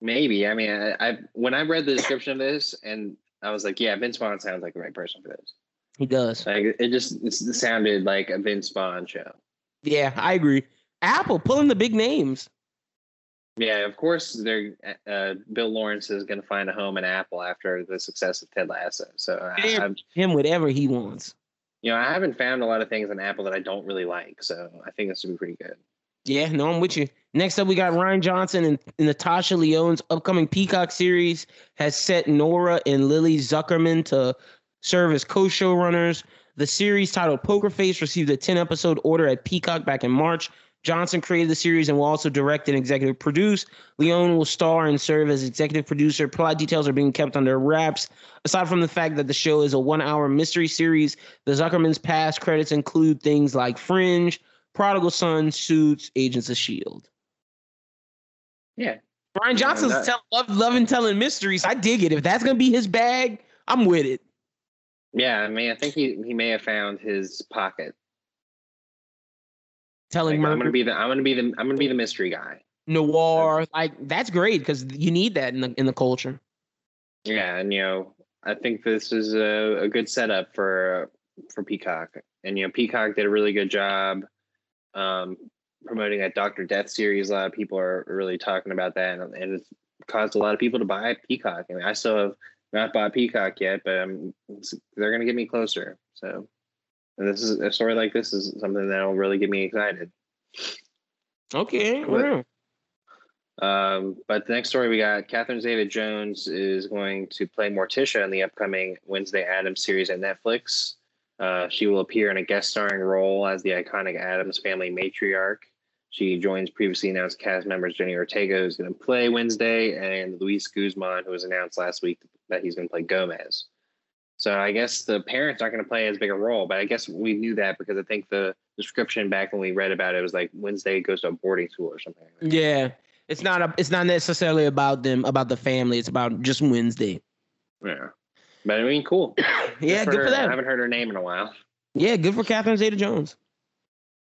Maybe. I mean, I, I when I read the description of this, and I was like, yeah, Vince Vaughn sounds like the right person for this. He does. Like, it just it sounded like a Vince Vaughn show. Yeah, I agree. Apple pulling the big names. Yeah, of course, they're uh, Bill Lawrence is going to find a home in Apple after the success of Ted Lasso. So, I, I'm, Him whatever he wants. You know, I haven't found a lot of things on Apple that I don't really like. So, I think this would be pretty good. Yeah, no, I'm with you. Next up, we got Rian Johnson and, and Natasha Lyonne's upcoming Peacock series has set Nora and Lily Zuckerman to serve as co-showrunners. The series titled Poker Face received a 10 episode order at Peacock back in March. Johnson created the series and will also direct and executive produce. Lyonne will star and serve as executive producer. Plot details are being kept under wraps. Aside from the fact that the show is a one hour mystery series, the Zuckerman's past credits include things like Fringe, Prodigal Son, Suits, Agents of S.H.I.E.L.D. Yeah. Brian Johnson's that- tell, love, loving telling mysteries. I dig it. If that's going to be his bag, I'm with it. Yeah, I mean, I think he, he may have found his pocket. Telling Like, I'm gonna be the I'm gonna be the I'm gonna be the mystery guy. noir, like that's great because you need that in the in the culture. Yeah, and you know, I think this is a, a good setup for for Peacock, and you know Peacock did a really good job um, promoting that Doctor Death series. A lot of people are really talking about that, and, and it's caused a lot of people to buy Peacock. I mean, I still have not bought Peacock yet, but um, they're going to get me closer. So, and this is a story like this is something that'll really get me excited. Okay. But, um, but the next story we got Catherine Zeta Jones is going to play Morticia in the upcoming Wednesday Addams series at Netflix. Uh, she will appear in a guest starring role as the iconic Addams family matriarch. She joins previously announced cast members Jenny Ortega, who's going to play Wednesday, and Luis Guzman, who was announced last week that he's going to play Gomez. So I guess the parents aren't going to play as big a role, but I guess we knew that because I think the description back when we read about it was like Wednesday goes to a boarding school or something. Like yeah, it's not a, it's not necessarily about them about the family. It's about just Wednesday. Yeah, but I mean, cool. yeah, good, good for, that. I haven't heard her name in a while. Yeah, good for Catherine Zeta-Jones.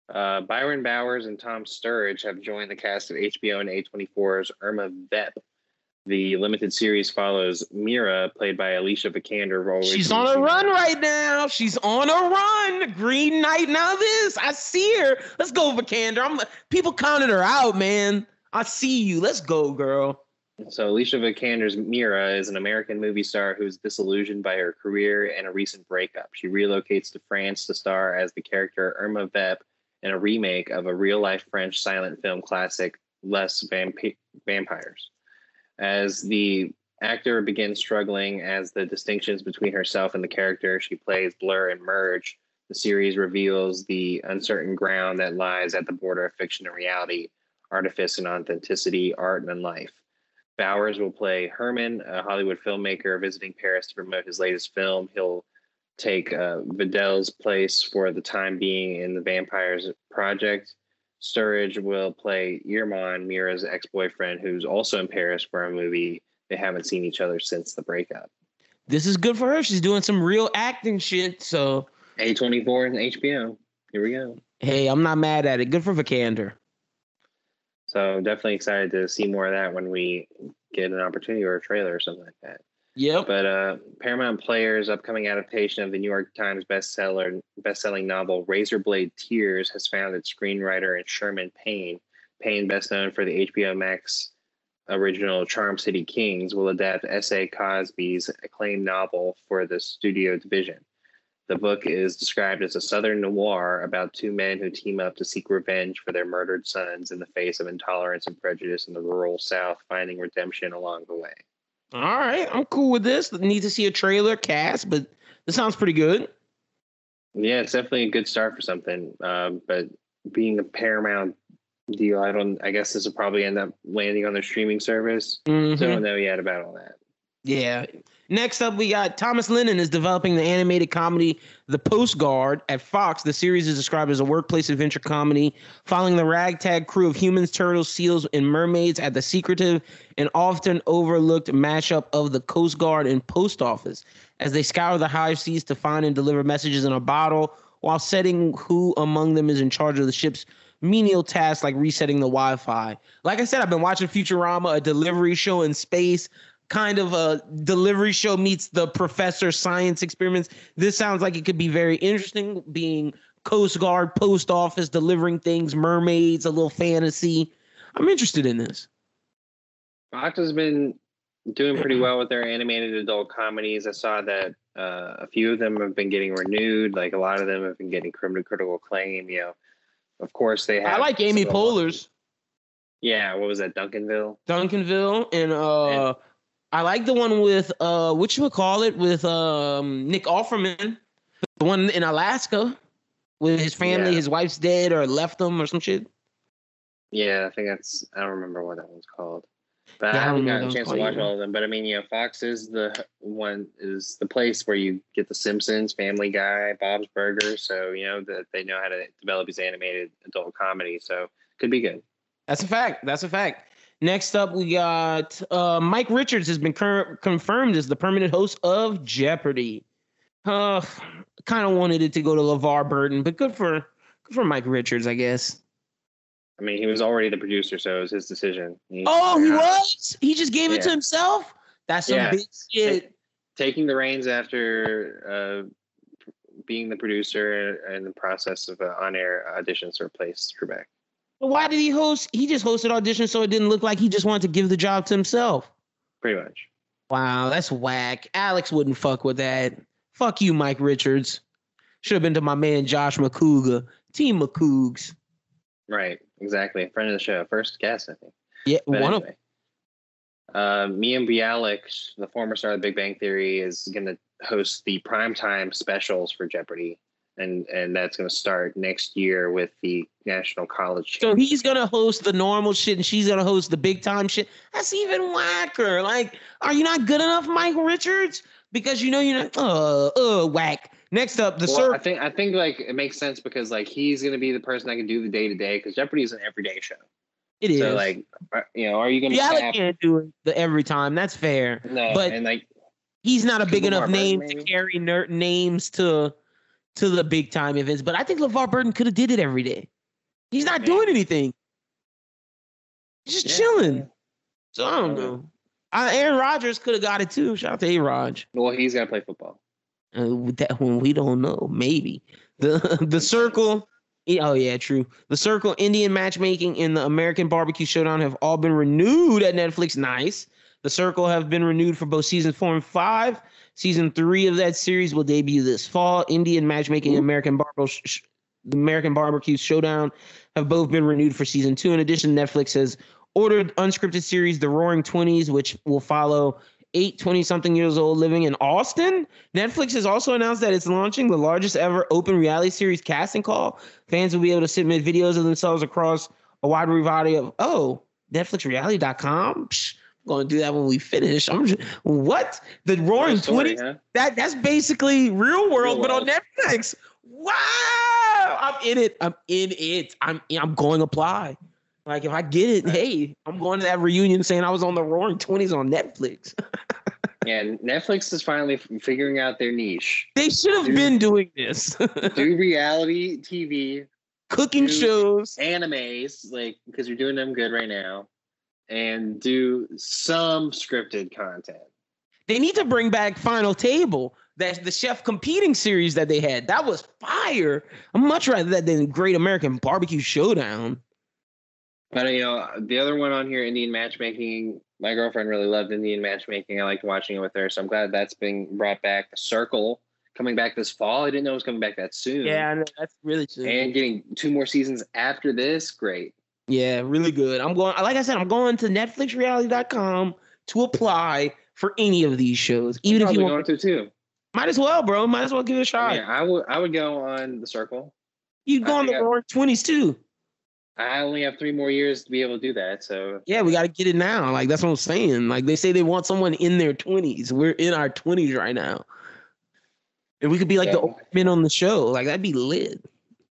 Uh, Byron Bowers and Tom Sturridge have joined the cast of HBO and A24's Irma Vep. The limited series follows Mira, played by Alicia Vikander. She's on a run right now. She's on a run. Green Knight. Now this, I see her. Let's go, Vikander. I'm people counted her out, man. I see you. Let's go, girl. So Alicia Vikander's Mira is an American movie star who's disillusioned by her career and a recent breakup. She relocates to France to star as the character Irma Vep in a remake of a real-life French silent film classic, Les Vamp- Vampires. As the actor begins struggling as the distinctions between herself and the character she plays blur and merge, the series reveals the uncertain ground that lies at the border of fiction and reality, artifice and authenticity, art and life. Bowers will play Herman, a Hollywood filmmaker visiting Paris to promote his latest film. He'll take uh, Vidal's place for the time being in the Vampires project. Sturridge will play Irman, Mira's ex boyfriend, who's also in Paris for a movie. They haven't seen each other since the breakup. This is good for her. She's doing some real acting shit. So A24 and HBO. Here we go. Hey, I'm not mad at it. Good for Vikander. So definitely excited to see more of that when we get an opportunity or a trailer or something like that. Yep. But uh, Paramount Players' upcoming adaptation of the New York Times bestseller, best-selling novel Razorblade Tears has found its screenwriter in Sherman Payne. Payne, best known for the HBO Max original Charm City Kings, will adapt S.A. Cosby's acclaimed novel for the studio division. The book is described as a southern noir about two men who team up to seek revenge for their murdered sons in the face of intolerance and prejudice in the rural South, finding redemption along the way. All right, I'm cool with this. Need to see a trailer cast, but this sounds pretty good. Yeah, it's definitely a good start for something. Um, but being a Paramount deal, I don't. I guess this will probably end up landing on their streaming service. Mm-hmm. So I don't know yet about all that. Yeah. Next up, we got Thomas Lennon is developing the animated comedy The Post Guard at Fox. The series is described as a workplace adventure comedy following the ragtag crew of humans, turtles, seals, and mermaids at the secretive and often overlooked mashup of the Coast Guard and Post Office as they scour the high seas to find and deliver messages in a bottle while setting who among them is in charge of the ship's menial tasks like resetting the Wi-Fi. Like I said, I've been watching Futurama, a delivery show in space kind of a delivery show meets the professor science experiments. This sounds like it could be very interesting, being Coast Guard, post office, delivering things, mermaids, a little fantasy. I'm interested in this. Fox has been doing pretty well with their animated adult comedies. I saw that uh, a few of them have been getting renewed. Like a lot of them have been getting critical acclaim. You know, of course they have. I like Amy Poehler's. Yeah, what was that? Duncanville. Duncanville and uh, and, I like the one with uh, what you would call it with um Nick Offerman, the one in Alaska with his family, yeah. his wife's dead or left him or some shit. Yeah, I think that's I don't remember what that one's called. But yeah, I haven't gotten a chance to watch all of them. But I mean, yeah, Fox is the one is the place where you get the Simpsons, Family Guy, Bob's Burgers. So you know that they know how to develop these animated adult comedy. So could be good. That's a fact. That's a fact. Next up, we got uh, Mike Richards has been cur- confirmed as the permanent host of Jeopardy. Uh, kind of wanted it to go to LeVar Burton, but good for good for Mike Richards, I guess. I mean, he was already the producer, so it was his decision. He, oh, he was? He just gave it to himself? That's some yeah. big shit. taking the reins after uh, being the producer and the process of uh, on-air auditions to replace Trebek. Why did he host? He just hosted auditions so it didn't look like he just wanted to give the job to himself. Pretty much. Wow, that's whack. Alex wouldn't fuck with that. Fuck you, Mike Richards. Should have been to my man Josh McCouga, Team McCougs. Right, exactly. Friend of the show, first guest, I think. Yeah, But one of anyway. Uh, Mayim Bialik, the former star of The Big Bang Theory, is going to host the primetime specials for Jeopardy, and and that's going to start next year with the National College. So he's gonna host the normal shit, and she's gonna host the big time shit. That's even whacker. Like, are you not good enough, Mike Richards? Because you know you're not. Uh, uh, whack. Next up, the well, sir. I think I think like it makes sense because like he's going to be the person that can do the day to day because Jeopardy is an everyday show. It is. So like, you know, are you going to have can't do it the every time. That's fair. no? but- and like, He's not a big enough name to carry ner- names to to the big time events. But I think LeVar Burton could have did it every day. He's not Yeah. doing anything. He's just Yeah. chilling. So I don't know. Uh, Aaron Rodgers could have got it too. Shout out to A. Raj. well, he's got to play football. Uh, that one, we don't know. Maybe the the circle. Oh yeah, true. The circle, Indian matchmaking, and the American Barbecue Showdown have all been renewed at Netflix. Nice. The circle have been renewed for both season four and five. Season three of that series will debut this fall. Indian matchmaking, and American Barbecue, sh- the American Barbecue Showdown have both been renewed for season two. In addition, Netflix has ordered unscripted series The Roaring Twenties, which will follow eight 20 something years old living in Austin. Netflix has also announced that it's launching the largest ever open reality series casting call. Fans will be able to submit videos of themselves across a wide variety of oh, NetflixReality.com. Psh, going to do that when we finish. I'm just, what the Roaring Twenties? huh? That that's basically real world, Real but on. Netflix. Wow, I'm in it. I'm in it. I'm I'm going to apply. Like if I get it, hey, I'm going to that reunion saying I was on the Roaring Twenties on Netflix. Yeah, Netflix is finally figuring out their niche. They should have Dude. been doing this. Do reality TV, Cooking shows. animes, like because you're doing them good right now, and do some scripted content. They need to bring back Final Table. That's the chef competing series that they had. That was fire. I'm much rather that than Great American Barbecue Showdown. But you know, the other one on here, Indian matchmaking. My girlfriend really loved Indian matchmaking. I liked watching it with her, so I'm glad that's being brought back. The Circle coming back this fall. I didn't know it was coming back that soon. Yeah, that's really and getting two more seasons after this. Great. Yeah, really good. I'm going, like I said, I'm going to NetflixReality.com to apply for any of these shows. Even if you want, to too. might as well, bro. Might as well give it a shot. Yeah, I would. I would go on the Circle. You'd go I on the Roaring Twenties too. I only have three more years to be able to do that. So Yeah, we got to get it now. Like that's what I'm saying. Like they say they want someone in their 20s. We're in our 20s right now, and we could be like the old men on the show. Like that'd be lit.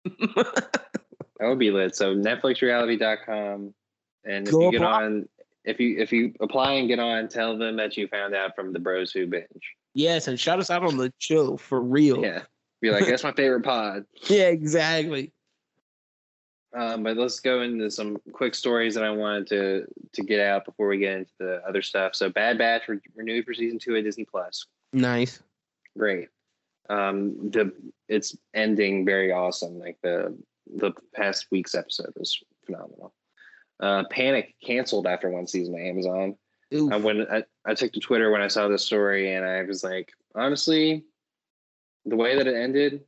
That would be lit. So NetflixReality.com, and if Go you get apply. on, if you if you apply and get on, tell them that you found out from the Bros Who Binge. yes, and shout us out on the show for real. Yeah, be like that's my favorite pod. Yeah, exactly. Um, but let's go into some quick stories that I wanted to to get out before we get into the other stuff. So Bad Batch re- renewed for season two at Disney Plus. Nice. Great. Um, the it's ending very awesome. Like the the past week's episode was phenomenal. Uh, Panic canceled after one season of Amazon. Oof. I went. I, I took to Twitter when I saw this story, and I was like, honestly, the way that it ended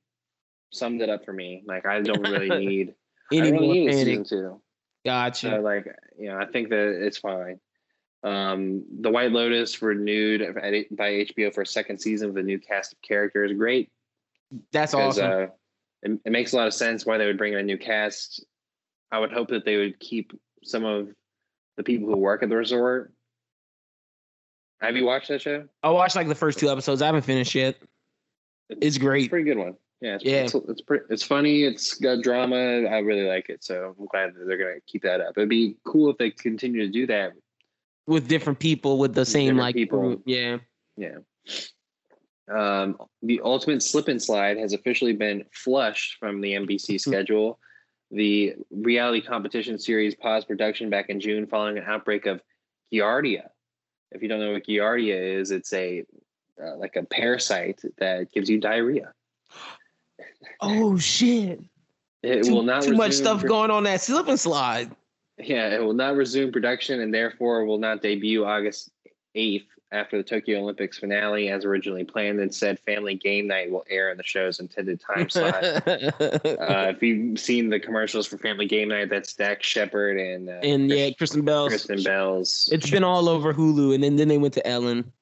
summed it up for me. Like I don't really need. Any really more panic? season two. Gotcha. So like, you know, I think that it's fine. Um, the White Lotus renewed by HBO for a second season with a new cast of characters. Great, That's awesome. uh, it, it makes a lot of sense why they would bring in a new cast. I would hope that they would keep some of the people who work at the resort. Have you watched that show? I watched like the first two episodes. I haven't finished yet. It's It's a great. pretty good one. Yeah, it's, Yeah. it's, it's pretty. It's funny. It's got drama. I really like it. So I'm glad that they're gonna keep that up. It'd be cool if they continue to do that With different people with the same like people. group. Yeah. Yeah. Um, the Ultimate Slip and Slide has officially been flushed from the NBC schedule. The reality competition series paused production back in June following an outbreak of Giardia. If you don't know what Giardia is, it's a uh, like a parasite that gives you diarrhea. Oh shit! It Too, will not too much stuff pro- going on that slip and slide. Yeah, it will not resume production and therefore will not debut August 8th after the Tokyo Olympics finale as originally planned. and said Family Game Night will air in the show's intended time slot. uh, if you've seen the commercials for Family Game Night, that's Dax Shepard and, uh, and yeah, Chris- Kristen Bell. Kristen Bell's. It's been all over Hulu, and then then they went to Ellen.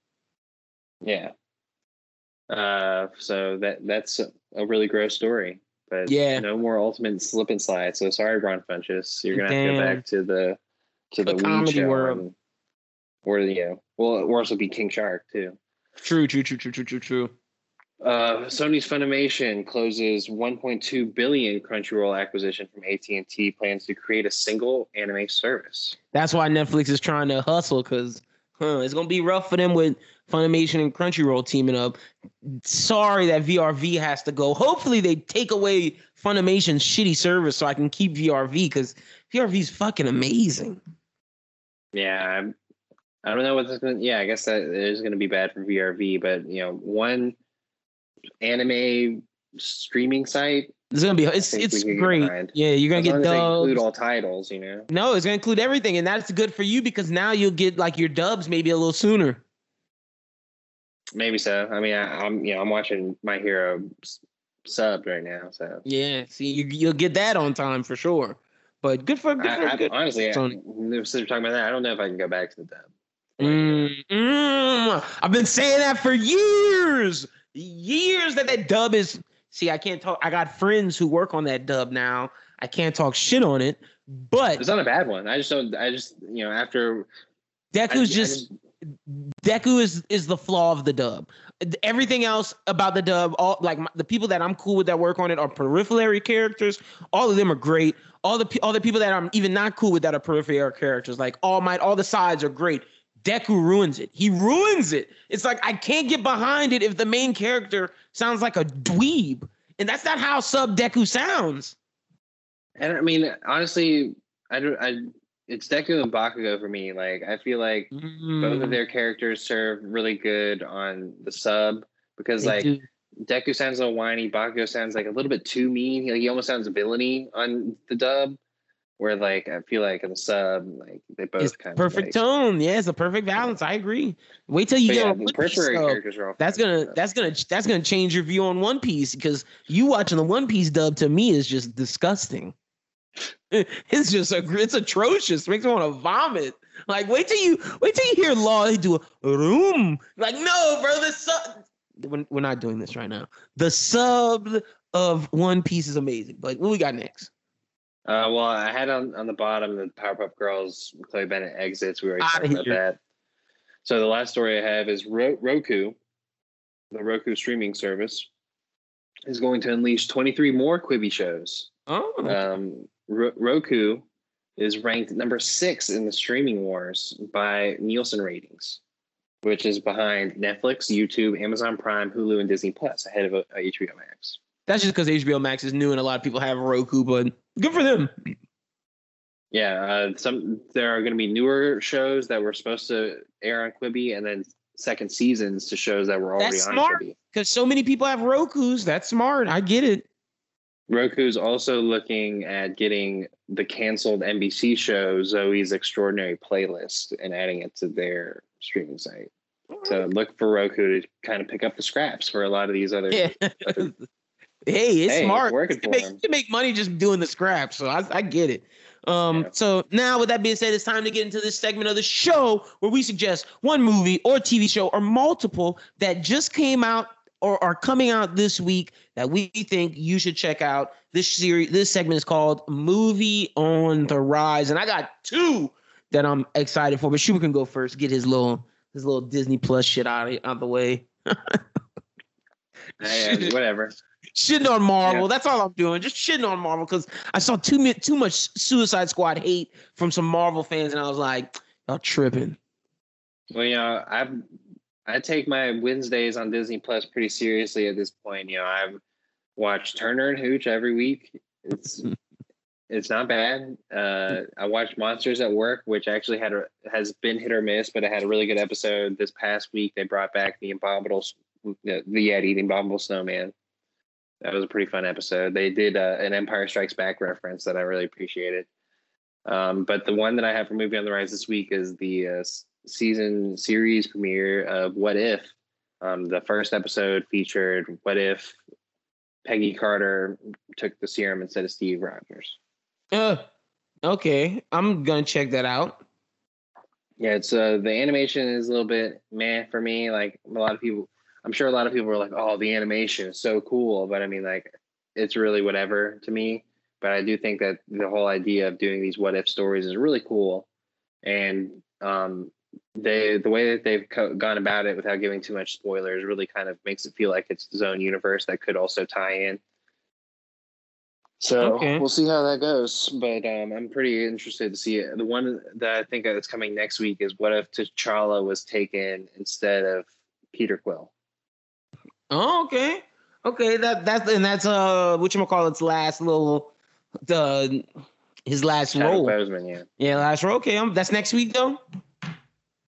Yeah. Uh, so that that's a, really gross story. But Yeah. no more ultimate slip and slide. So sorry, Ron Funches. You're gonna have to go back to the to the, The comedy world. and- or the you know, well, or else it'll be King Shark too. True, true, true, true, true, true, true. Uh, Sony's Funimation closes 1.2 billion Crunchyroll acquisition from AT&T. Plans to create a single anime service. That's why Netflix is trying to hustle because huh, it's gonna be rough for them with Funimation and Crunchyroll teaming up. Sorry that VRV has to go. Hopefully they take away Funimation's shitty service so I can keep VRV because VRV is fucking amazing. Yeah, I'm, I don't know what this. Gonna, yeah, I guess that is going to be bad for VRV, but you know, one anime streaming site. It's gonna be it's it's get great. Yeah, you're gonna As get they include all titles, you know. No, it's gonna include everything, and that's good for you because now you'll get like your dubs maybe a little sooner. Maybe so. I mean, I, I'm you know I'm watching My Hero subbed right now, so Yeah, see, you, you'll get that on time for sure. But good for good for I, I, good. honestly, I, Sony. since we're talking about that, I don't know if I can go back to the dub. Mm, mm, I've been saying that for years, years that that dub is. See, I can't talk. I got friends who work on that dub now. I can't talk shit on it, but It's not a bad one. I just don't. I just you know after I- Deku's I just Deku is is the flaw of the dub. Everything else about the dub, all like my, the people that I'm cool with that work on it are periphery characters. All of them are great. All the all the people that I'm even not cool with that are periphery characters, like All Might, all the sides are great. Deku ruins it. He ruins it. It's like I can't get behind it if the main character sounds like a dweeb, and that's not how sub Deku sounds. And I mean, honestly, I don't. I it's Deku and Bakugo for me. Like, I feel like both Mm, of their characters serve really good on the sub because, they like, do. Deku sounds a little whiny. Bakugo sounds like a little bit too mean. Like, he almost sounds villainy on the dub. Where, like, I feel like in the sub, like they both it's kind perfect of like, tone. Yeah, it's a perfect balance. I agree. Wait till you get yeah, on One Piece, periphery though. characters are all. That's gonna that's gonna that's gonna change your view on One Piece because you watching the One Piece dub to me is just disgusting. It's just a, it's atrocious. makes me want to vomit. Like wait till you wait till you hear Law do a room. Like no, bro, the sub. We're, we're not doing this right now. The sub of One Piece is amazing. But what we got next? Uh, well, I had on, on the bottom the Powerpuff Girls Chloe Bennet exits. We already Outta talked about that. So the last story I have is Ro- Roku, the Roku streaming service, is going to unleash 23 more Quibi shows. Oh, Um, Ro- Roku is ranked number six in the streaming wars by Nielsen ratings, which is behind Netflix, YouTube, Amazon Prime, Hulu, and Disney Plus, ahead of uh, HBO Max. that's just because HBO Max is new and a lot of people have Roku, but good for them. Yeah, uh, some there are going to be newer shows that were supposed to air on Quibi, and then second seasons to shows that were already That's on smart. Quibi. Because so many people have Roku's. That's smart. I get it. Roku's also looking at getting the canceled NBC show Zoey's Extraordinary Playlist and adding it to their streaming site. So look for Roku to kind of pick up the scraps for a lot of these other. Yeah. hey, it's Hey, it's smart. working you, can for you make money just doing the scraps. So I, I get it. Um, Yeah. so now with that being said, it's time to get into this segment of the show where we suggest one movie or TV show or multiple that just came out or are coming out this week that we think you should check out. This series, this segment is called Movie on the Rise, and I got two that I'm excited for. But Shuba can go first. Get his little his little Disney Plus shit out of, out the way. Hey, whatever. Shitting on Marvel. Yeah. That's all I'm doing. Just shitting on Marvel because I saw too too much Suicide Squad hate from some Marvel fans, and I was like, y'all tripping. Well, you know, I I take my Wednesdays on Disney Plus pretty seriously at this point. You know, I've watched Turner and Hooch every week. It's it's not bad. Uh, I watched Monsters at Work, which actually had a has been hit or miss, but it had a really good episode this past week. They brought back the abominable, the, the Yeti, the abominable snowman. That was a pretty fun episode. They did uh, an Empire Strikes Back reference that I really appreciated. Um, but the one that I have for movie on the rise this week is the uh, season series premiere of What If. Um, the first episode featured What If Peggy Carter took the serum instead of Steve Rogers. Uh, okay, I'm gonna check that out. Yeah, it's uh the animation is a little bit meh for me. Like a lot of people, I'm sure a lot of people are like, "Oh, the animation is so cool," but I mean, like, it's really whatever to me. But I do think that the whole idea of doing these what if stories is really cool, and um, they the way that they've co- gone about it without giving too much spoilers really kind of makes it feel like it's its own universe that could also tie in. So Okay. we'll see how that goes. But um, I'm pretty interested to see it. The one that I think that's coming next week is what if T'Challa was taken instead of Peter Quill? Oh, okay, okay. That that's and that's uh, what you call its last little the his last Chadwick role. Boseman, yeah. Yeah, last role. Okay, um, that's next week though.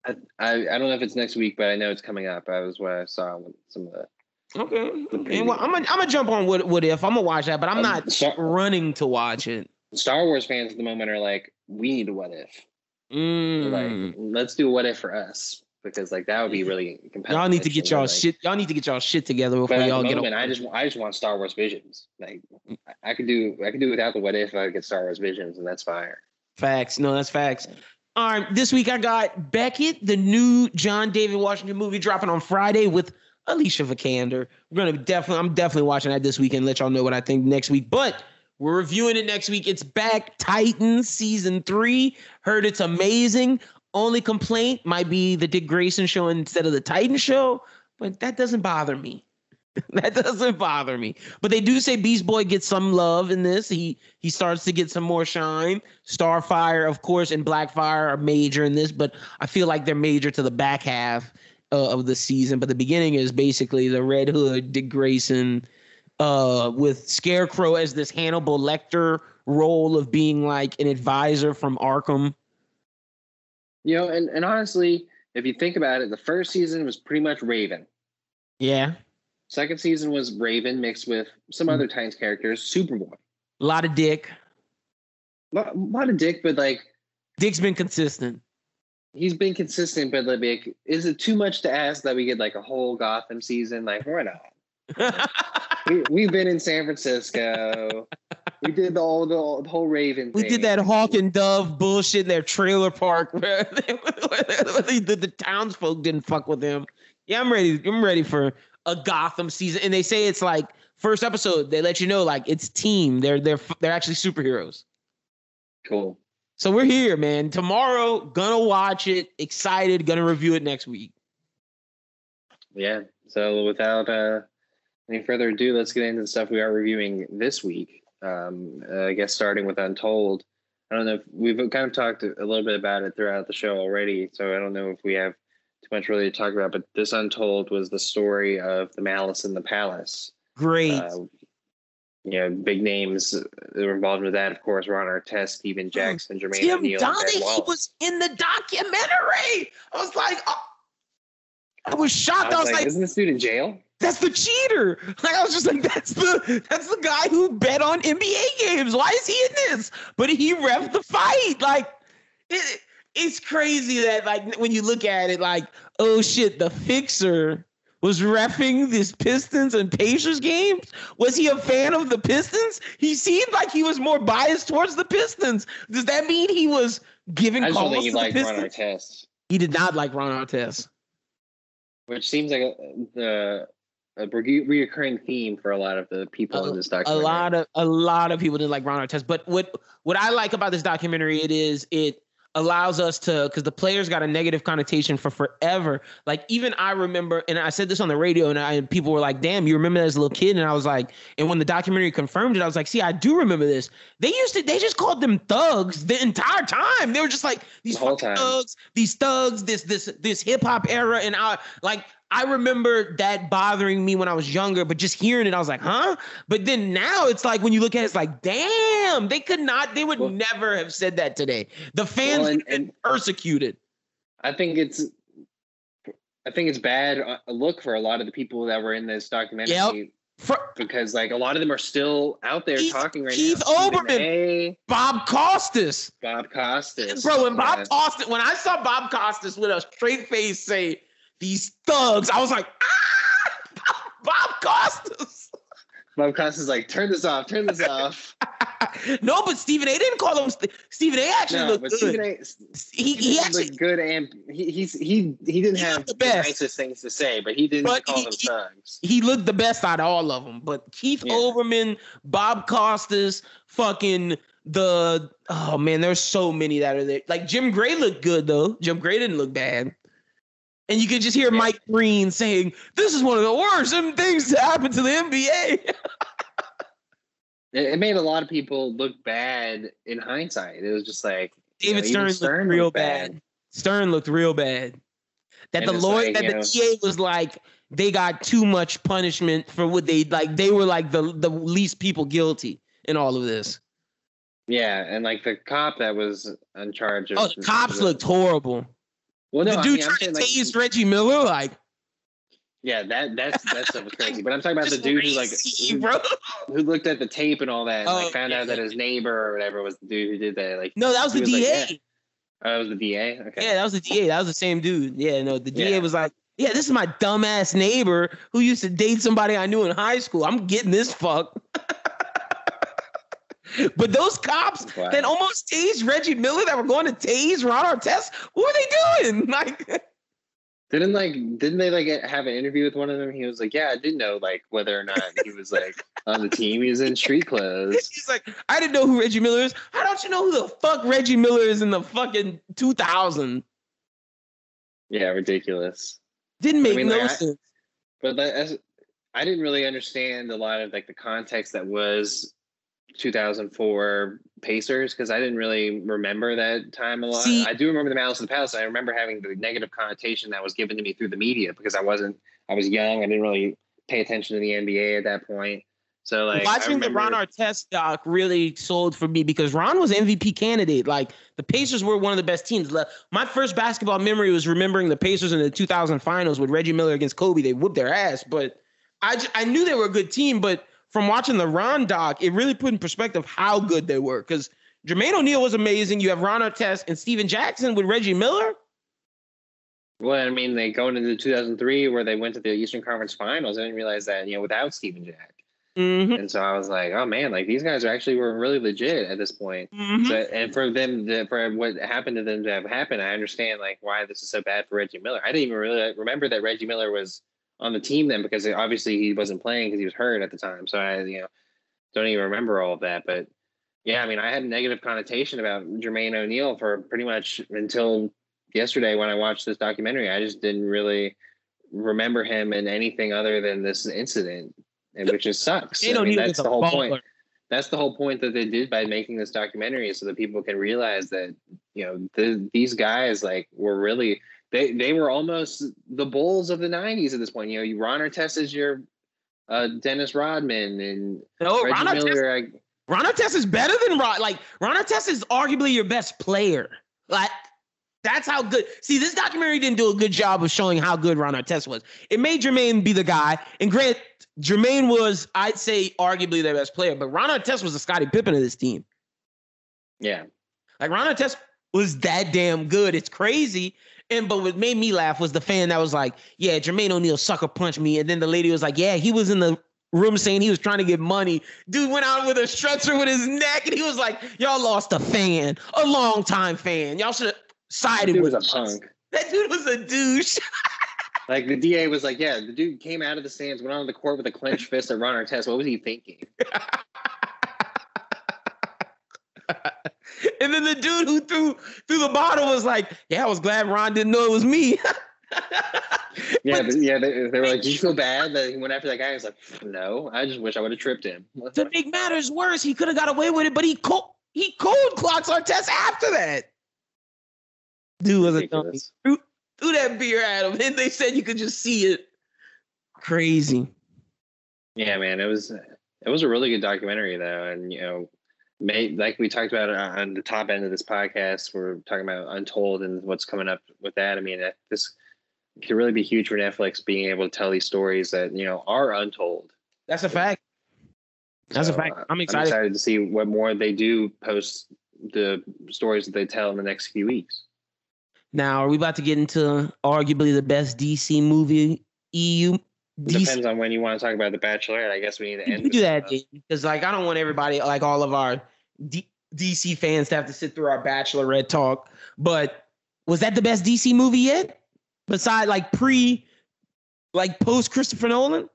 I, I I don't know if it's next week, but I know it's coming up. I was what I saw some of the Okay. okay. Well, I'm gonna I'm gonna jump on what what if I'm gonna watch that, but I'm Um, not Star- running to watch it. Star Wars fans at the moment are like, we need a what if. Mm. Like, let's do a what if for us because like that would be really compelling. y'all need to get y'all like- shit. Y'all need to get y'all shit together before y'all the get. moment, I just I just want Star Wars visions. Like I- could do I could do without the what if. I get Star Wars visions, and that's fire. Facts. No, that's facts. All right. This week I got Beckett, the new John David Washington movie dropping on Friday with Alicia Vikander. We're gonna definitely, I'm definitely watching that this weekend. Let y'all know what I think next week. But we're reviewing it next week. It's back, Titans season three. Heard it's amazing. Only complaint might be the Dick Grayson show instead of the Titan show, but that doesn't bother me. that doesn't bother me. But they do say Beast Boy gets some love in this. He he starts to get some more shine. Starfire, of course, and Blackfire are major in this, but I feel like they're major to the back half uh, of the season. But the beginning is basically the Red Hood, Dick Grayson, uh, with Scarecrow as this Hannibal Lecter role of being like an advisor from Arkham. You know, and and honestly, if you think about it, the first season was pretty much Raven. Yeah, Second season was Raven mixed with some Hmm. other Titans characters, Superboy. a lot of Dick. A lot of Dick, but like Dick's been consistent. he's been consistent. But like, is it too much to ask that we get like a whole Gotham season? Like, why not? we, we've been in San Francisco. We did the whole the, whole Raven. We thing. did that Hawk and Dove bullshit in their trailer park where the, the, the townsfolk didn't fuck with him. Yeah, I'm ready. I'm ready for a Gotham season. And they say it's like first episode. They let you know like it's team. They're they're they're actually superheroes. Cool. So we're here, man. Tomorrow, gonna watch it. Excited. Gonna review it next week. Yeah. So without uh, any further ado, let's get into the stuff we are reviewing this week. Um, I guess starting with Untold. I don't know if we've kind of talked a little bit about it throughout the show already, so I don't know if we have too much really to talk about. But this Untold was the story of the Malice in the Palace. Great. Uh, you know, big names that were involved with that, of course, Ron Artest, Stephen Jackson, Jermaine Tim O'Neal, Donaghy was in the documentary. I was like, oh. I was shocked. I was like, like isn't this dude in jail? That's the cheater. Like I was just like, that's the that's the guy who bet on NBA games. Why is he in this? But he ref the fight. Like it, it's crazy that like when you look at it, like oh shit, the fixer was refing this Pistons and Pacers games. Was he a fan of the Pistons? He seemed like he was more biased towards the Pistons. Does that mean he was giving I just calls think he to the liked Ron Pistons? Artest. He did not like Ron Artest. which seems like a, the a re- reoccurring theme for a lot of the people in this documentary. a lot of a lot of people didn't like Ron Artest. But what what I like about this documentary, it is it allows us to because the players got a negative connotation for forever. Like even I remember, and I said this on the radio, and, I, and people were like, "Damn, you remember that as a little kid?" And I was like, and when the documentary confirmed it, I was like, "See, I do remember this." They used to they just called them thugs the entire time. They were just like these The thugs, these thugs, this this this hip hop era, and I like I remember that bothering me when I was younger, but just hearing it, I was like, huh? But then now it's like when you look at it, it's like, damn, they could not, they would Well- never have said that today. The fans Well, and- have been and- persecuted. I think it's I think it's bad uh, look for a lot of the people that were in this documentary. For, because like a lot of them are still out there Keith- talking right Keith now. Stephen Olbermann. A, Bob Costas. Bob Costas, Bro, when Bob Yeah. Costas, when I saw Bob Costas with a straight face say these thugs, I was like, ah, Bob Costas. Bob Costas is like, turn this off, turn this off. no, but Stephen A. didn't call him. St- Stephen A. actually no, looked good. Stephen A. he he actually looked good and he he's he he didn't He have the best. nicest things to say, but he didn't But call he- them he- thugs. he looked the best out of all of them. But Keith Yeah. Olbermann, Bob Costas, fucking the oh man, there's so many that are there. Like Jim Gray looked good though. Jim Gray didn't look bad. And you can just hear. Mike Green saying, "This is one of the worst things to happen to the NBA." It, made a lot of people look bad in hindsight. It was just like you know, David Stern, looked real looked bad. Stern looked real bad. That And the lawyer, like, that the know- DA was like, they got too much punishment for what they like. They were like the the least people guilty in all of this. Yeah, and like the cop that was in charge of Oh, the cops looked horrible. Well, no, the dude mean, I'm trying saying to like, tase Reggie Miller, like yeah, that that's that stuff was crazy. But I'm talking about the dude who like who, who looked at the tape and all that, and Oh, like found yeah. out that his neighbor or whatever was the dude who did that. Like, No, that was the was like, DA. yeah. oh, it was the DA. Okay. Yeah, that was the DA. That was the same dude. Yeah, no, the DA was like, yeah, this is my dumbass neighbor who used to date somebody I knew in high school. I'm getting this fuck. but those cops Wow. that almost tased Reggie Miller that were going to tase Ron Artest, what were they doing? Like, Didn't like didn't they like have an interview with one of them? He was like, "Yeah, I didn't know like whether or not he was like on the team. He was in street clothes." he's like, I didn't know who Reggie Miller is. How don't you know who the fuck Reggie Miller is in the fucking 2000? Yeah, ridiculous. Didn't make mean, no like, I- sense. But that, as, I didn't really understand a lot of like the context that was 2004 Pacers because I didn't really remember that time a lot. See- I do remember the Malice of the Palace. I remember having the negative connotation that was given to me through the media because I wasn't. I was young. I didn't really pay attention to the NBA at that point. So like I Watching the Ron remember- Artest doc really sold for me because Ron was MVP candidate. Like the Pacers were one of the best teams. Le- My first basketball memory was remembering the Pacers in the 2000 finals with Reggie Miller against Kobe. They whooped their ass, but I I knew they were a good team. But from watching the Ron doc, it really put in perspective how good they were. Because Jermaine O'Neal was amazing. You have Ron Artest and Stephen Jackson with Reggie Miller. Well, I mean, they going into the 2003 where they went to the Eastern Conference Finals. I didn't realize that you know without Stephen Jack, Mhm. and so I was like, oh man, like these guys are actually were really legit at this point. Mhm. So, and for them, to, for what happened to them to have happened, I understand like why this is so bad for Reggie Miller. I didn't even really remember that Reggie Miller was on the team then because obviously he wasn't playing because he was hurt at the time. So I, you know, don't even remember all of that. But yeah, I mean, I had a negative connotation about Jermaine O'Neal for pretty much until yesterday when I watched this documentary. I just didn't really remember him in anything other than this incident, and which just sucks. I mean, that's the whole point baller. that's the whole point that they did by making this documentary so that people can realize that you know the, these guys like were really they they were almost the bulls of the 90s at this point you know you ron artest is your uh dennis rodman and No, reggie Ron Artest miller I, Ron Artest is better than Rod. Like Ron Artest is arguably your best player. Like that's how good. See, this documentary didn't do a good job of showing how good Ron Artest was. It made Jermaine be the guy. And Grant, Jermaine was, I'd say, arguably their best player. But Ron Artest was the Scottie Pippen of this team. yeah Like Ron Artest was that damn good. It's crazy. And but what made me laugh was the fan that was like, "Yeah, Jermaine O'Neal sucker punched me," and then the lady was like, "Yeah, he was in the room saying he was trying to get money." Dude went out with a stretcher with his neck, and he was like, "Y'all lost a fan, a long time fan. Y'all should have sided he with was a punk That dude was a douche. like the da was like yeah the dude came out of the stands went on the court with a clenched fist at ron artest what was he thinking and then the dude who threw threw the bottle was like, "Yeah, I was glad Ron didn't know it was me." yeah But- yeah they, they were like do you feel bad that he went after that guy i was like no i just wish i would have tripped him to make matters worse, he could have got away with it, but he cold he cold clocks Artest after that. Dude was a dummy. Ridiculous. Threw that beer at him, and they said you could just see it. Crazy. Yeah, man, it was it was a really good documentary though, and you know, like we talked about on the top end of this podcast, we're talking about Untold and what's coming up with that. I mean, that- this could really be huge for Netflix being able to tell these stories that you know are untold. That's a fact. That's So, a fact. I'm excited. I'm excited to see what more they do post the stories that they tell in the next few weeks. Now, are we about to get into arguably the best DC movie EU? DC. Depends on when you want to talk about the Bachelorette. I guess we need to end. do that, because like I don't want everybody, like all of our D- DC fans, to have to sit through our Bachelorette talk. But was that the best DC movie yet? Besides, like pre, like post Christopher Nolan.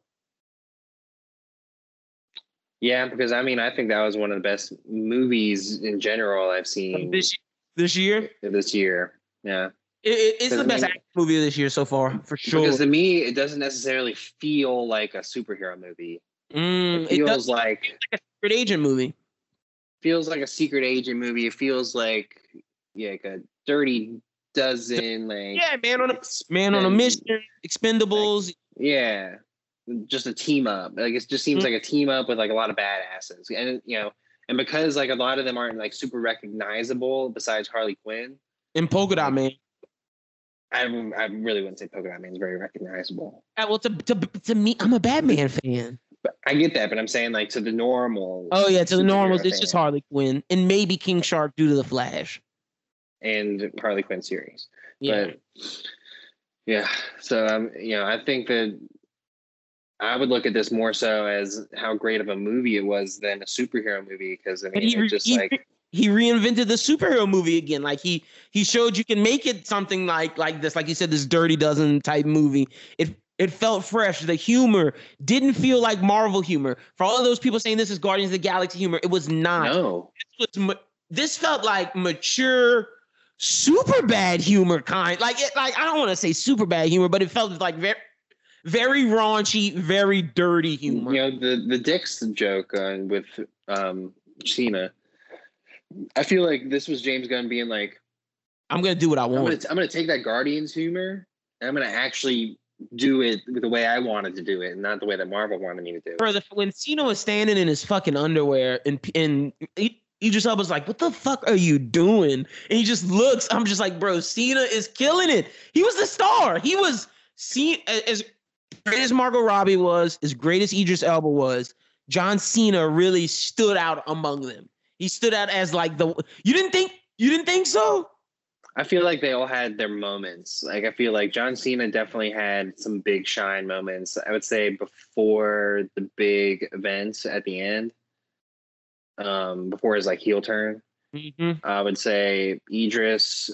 Yeah, because I mean, I think that was one of the best movies in general I've seen This this year, this year. Yeah, it, it- it's the I best mean- movie of this year so far, for sure. because to me, it doesn't necessarily feel like a superhero movie. Mm, It it feels does like like a secret agent movie. Feels like a secret agent movie. It feels like yeah, like a dirty dozen. Like Yeah, man on a man on a mission, Expendables. Yeah, just a team up. Like it just seems Mm. like a team up with like a lot of badasses, and you know, and because like a lot of them aren't like super recognizable besides Harley Quinn. and Polka Dot Man. I I really wouldn't say Polka Dot Man is very recognizable. Uh, Well, to, to to me, I'm a Batman fan. I get that, but I'm saying like to the normal. Oh yeah, to the normals, it's just Harley Quinn and maybe King Shark due to the Flash. and Harley Quinn series. Yeah, But yeah, so um, you know, I think that I would look at this more so as how great of a movie it was than a superhero movie because I mean, he it just he like he reinvented the superhero movie again. Like he he showed you can make it something like like this, like you said, this Dirty Dozen type movie. It it felt fresh. The humor didn't feel like Marvel humor. For all of those people saying this is Guardians of the Galaxy humor, it was not. no, This was this felt like mature, super bad humor kind. Like it, like I don't want to say super bad humor, but it felt like very very raunchy, very dirty humor. you know the the Dix joke uh, with um Cena. I feel like this was James Gunn being like, I'm gonna do what I I'm gonna want. I'm gonna take that Guardians humor and I'm gonna actually do it the way I wanted to do it, and not the way that Marvel wanted me to do it. Brother, when Cena was standing in his fucking underwear and and he, Idris Elba's like, "What the fuck are you doing?" And he just looks. I'm just like, "Bro, Cena is killing it. He was the star. He was seen as great as Margot Robbie was, as great as Idris Elba was. John Cena really stood out among them. He stood out as like the. You didn't think you didn't think so? I feel like they all had their moments. Like I feel like John Cena definitely had some big shine moments. I would say before the big events at the end, um, before his like heel turn. Mm-hmm. I would say Idris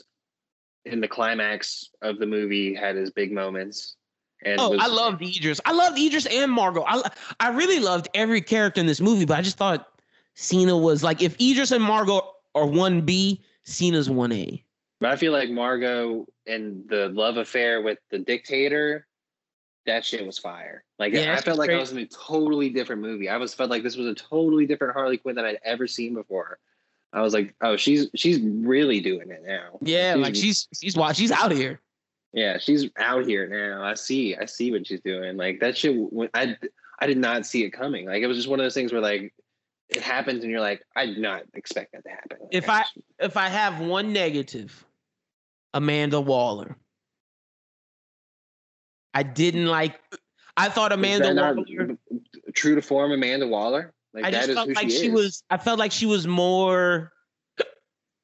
in the climax of the movie had his big moments. And Oh, was- I loved Idris. I loved Idris and Margot. I I really loved every character in this movie, but I just thought Cena was like if Idris and Margot are one B, Cena's one A. But I feel like Margot and the love affair with the dictator, that shit was fire. Like Yeah, I felt like. I was in a totally different movie. I was felt like this was a totally different Harley Quinn that I'd ever seen before. I was like, oh, she's she's really doing it now. Yeah, like she's she's why she's out here. yeah, she's out here now. I see, I see what she's doing. Like that shit. I I did not see it coming. Like it was just one of those things where like it happens and you're like, I did not expect that to happen. Like, If I if I have one negative, Amanda Waller. I didn't like. I thought Amanda Waller. true to form, Amanda Waller. Like I just felt like she, she was. I felt like she was more,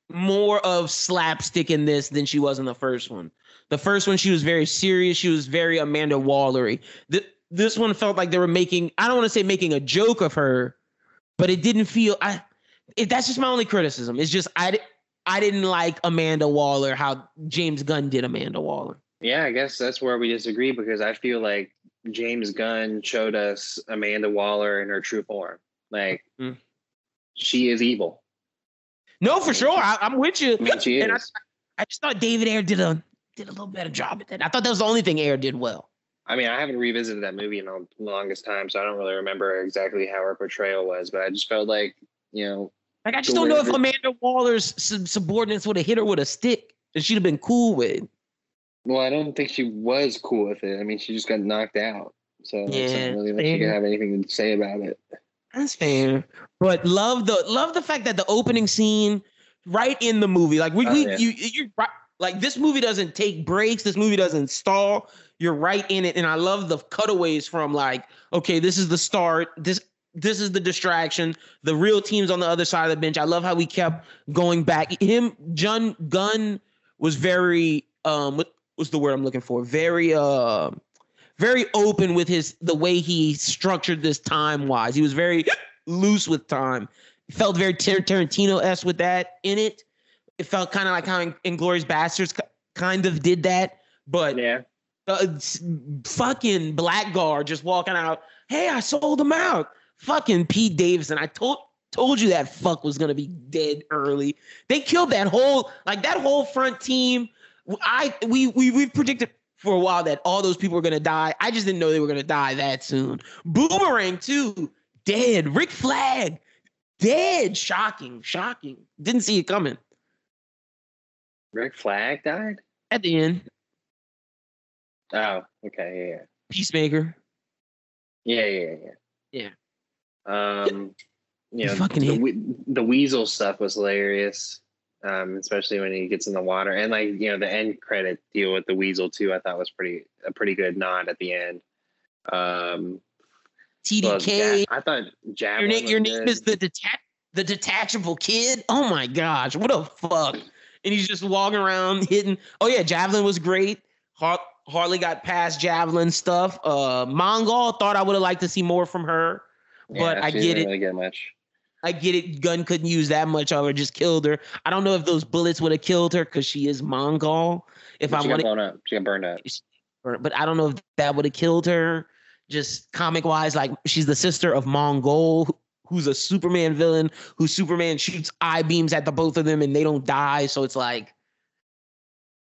more of slapstick in this than she was in the first one. The first one, she was very serious. She was very Amanda Wallery. Th- this one felt like they were making. I don't want to say making a joke of her, but it didn't feel. I. It, that's just my only criticism. It's just I. I didn't like Amanda Waller how James Gunn did Amanda Waller. Yeah, I guess that's where we disagree because I feel like James Gunn showed us Amanda Waller in her true form. Like Mm. she is evil. No, for sure. I, I'm with you. I mean, she And I- I just thought David Ayer did a did a little better job at that. I thought that was the only thing Ayer did well. I mean, I haven't revisited that movie in the longest time, so I don't really remember exactly how her portrayal was. But I just felt like, you know, Like I just don't know if Amanda Waller's sub- subordinates would have hit her with a stick and she'd have been cool with. it. well, I don't think she was cool with it. I mean, she just got knocked out, so it's Yeah, not really like she could have anything to say about it. That's fair. But love the love the fact that the opening scene right in the movie, like we, Oh, we yeah. you you right, Like this movie doesn't take breaks. This movie doesn't stall. You're right in it, and I love the cutaways from like, okay, this is the start. This this is the distraction. The real team's on the other side of the bench. I love how we kept going back. Him, John Gunn was very um, what was the word I'm looking for? Very uh, very open with his the way he structured this time wise. He was very loose with time. Felt very Tar- Tarantino s with that in it. It felt kind of like how Inglourious Basterds kind of did that, but Yeah. Uh, fucking Blackguard just walking out. Hey, I sold him out. Fucking Pete Davidson. I told told you that fuck was gonna be dead early. They killed that whole like that whole front team. I we we we predicted for a while that all those people were gonna die. I just didn't know they were gonna die that soon. Boomerang too, dead. Rick Flag, dead. Shocking, shocking. Didn't see it coming. Rick Flag died? At the end, Oh, okay, yeah, Peacemaker. yeah. Yeah, yeah, yeah. Yeah. Um you know, fucking the, we- the weasel stuff was hilarious. Um, especially when he gets in the water. And like, you know, the end credit deal with the weasel too, I thought was pretty a pretty good nod at the end. Um well, TDK. Ja- I thought Your Javelin name, your name good. is the detach, the detachable kid. Oh my gosh, what a fuck! And he's just walking around hitting. Oh yeah, Javelin was great. Har- Harley got past Javelin stuff. Uh, Mongal thought I would have liked to see more from her, but Yeah, I get it. Really get much. I get it. Gunn couldn't use that much of her, just killed her. I don't know if those bullets would have killed her because she is Mongal. If But I she got wanted, blown up. She got burned up. but I don't know if that would have killed her. Just comic wise, like she's the sister of Mongul, who's a Superman villain, who Superman shoots eye beams at the both of them and they don't die. So it's like,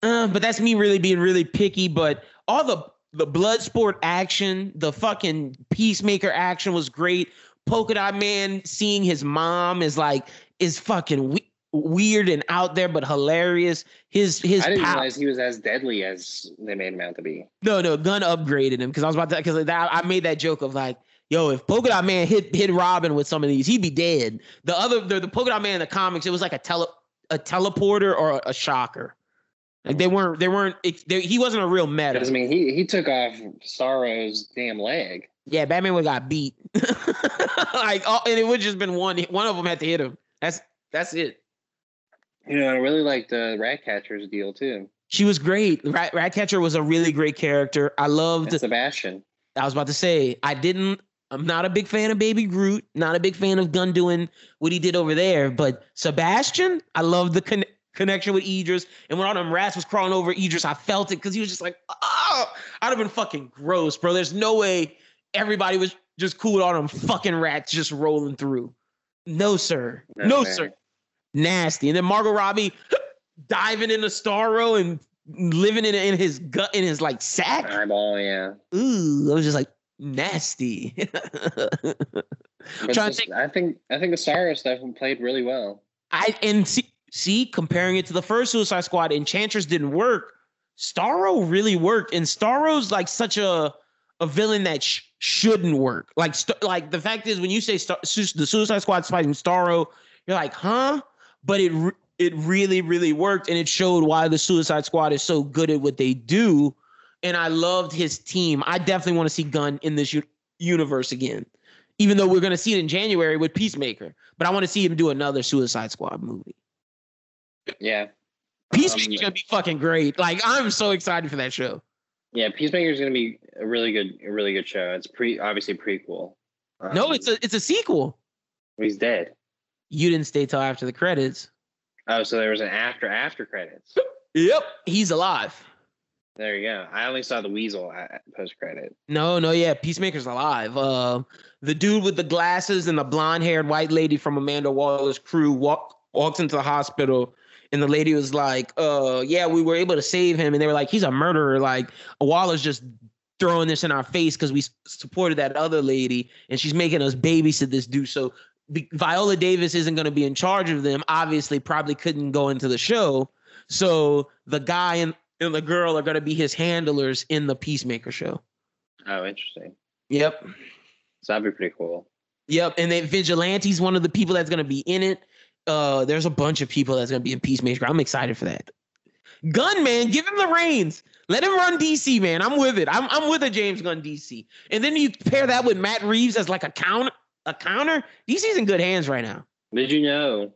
uh, but that's me really being really picky. But all the the Bloodsport action, the fucking peacemaker action was great. Polka Dot Man seeing his mom is like is fucking we- weird and out there, but hilarious. His his I didn't pow- realize he was as deadly as they made him out to be. no, no, Gunn upgraded him because I was about to because that I made that joke of like, yo, if Polka Dot Man hit hit Robin with some of these, he'd be dead. The other the, the Polka Dot Man in the comics, it was like a tele a teleporter or a, shocker. Like they weren't they weren't they, he wasn't a real meta. I mean, he he took off Starro's damn leg. Yeah, Batman would got beat. like oh, and it would just been one one of them had to hit him. That's that's it. You know, I really liked the Ratcatcher's deal too. She was great. Rat, Ratcatcher was a really great character. I loved And Sebastian. I was about to say, I didn't. I'm not a big fan of Baby Groot. Not a big fan of Gunn doing what he did over there. But Sebastian, I love the con- connection with Idris. And when all them rats was crawling over Idris, I felt it because he was just like, oh, I'd have been fucking gross, bro. There's no way everybody was just cool with all them fucking rats just rolling through. No, sir. No, No, sir. Nasty. And then Margot Robbie diving into Starro and living in, in his gut, in his like sack Eyeball, yeah. ooh, I was just like nasty. To think- I think I think the Starro stuff played really well. I and see, see, comparing it to the first Suicide Squad, Enchantress didn't work. Starro really worked, and Starro's like such a a villain that sh- shouldn't work. Like, st- like the fact is, when you say Star- Su- the Suicide Squad's fighting Starro, you're like, huh? But it re- it really really worked, and it showed why the Suicide Squad is so good at what they do. And I loved his team. I definitely want to see Gunn in this u- universe again, even though we're gonna see it in January with Peacemaker. But I want to see him do another Suicide Squad movie. Yeah. Peacemaker's Um, gonna be fucking great. Like I'm so excited for that show. Yeah, Peacemaker is going to be a really good, a really good show. It's pre, obviously prequel. no, Um, it's a it's a sequel. he's dead. You didn't stay till after the credits. Oh, so there was an after after credits. Yep, he's alive. There you go. I only saw the Weasel post credit. No, no, yeah, Peacemaker's alive. Uh, the dude with the glasses and the blonde-haired white lady from Amanda Waller's crew walk, walks into the hospital, and the lady was like, "Uh, yeah, we were able to save him," and they were like, "He's a murderer." Like Waller's just throwing this in our face because we supported that other lady, and she's making us babysit this dude. So be- Viola Davis isn't going to be in charge of them. Obviously, probably couldn't go into the show. So the guy and, and the girl are going to be his handlers in the Peacemaker show. Oh, interesting. Yep. So that'd be pretty cool. Yep. And then Vigilante's one of the people that's going to be in it. Uh, there's a bunch of people that's going to be in Peacemaker. I'm excited for that. Gunn, man, give him the reins. Let him run DC, man. I'm with it. I'm I'm with a James Gunn DC. And then you pair that with Matt Reeves as like a counter, a counter. DC's in good hands right now. Did you know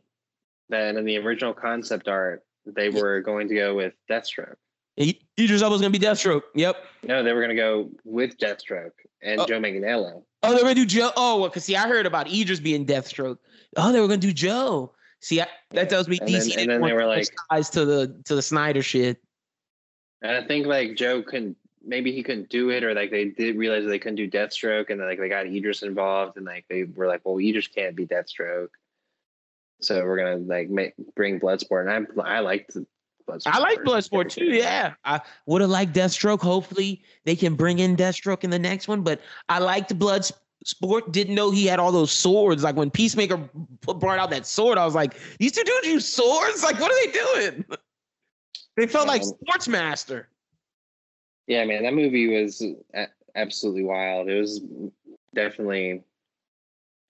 that in the original concept art they were going to go with Deathstroke? Idris Elba's gonna be Deathstroke. Yep. No, they were gonna go with Deathstroke and Oh. Joe Manganiello. Oh, they were gonna do Joe. Oh, well, cause see, I heard about Idris being Deathstroke. Oh, they were gonna do Joe. See, I, that tells me And DC and didn't then want they were to like- ties to the to the Snyder shit. And I think like Joe couldn't maybe he couldn't do it or like they did realize they couldn't do Deathstroke and then, like they got Idris involved and like they were like, well, Idris can't be Deathstroke. So we're gonna like make bring Bloodsport and I I liked Bloodsport. I like Bloodsport too. Yeah, I would have liked Deathstroke. Hopefully, they can bring in Deathstroke in the next one. But I liked Bloodsport. Sport didn't know he had all those swords. Like when Peacemaker brought out that sword, I was like, "These two dudes use swords. Like, what are they doing?" They felt like Um, Sportsmaster. Yeah, man, that movie was absolutely wild. It was definitely,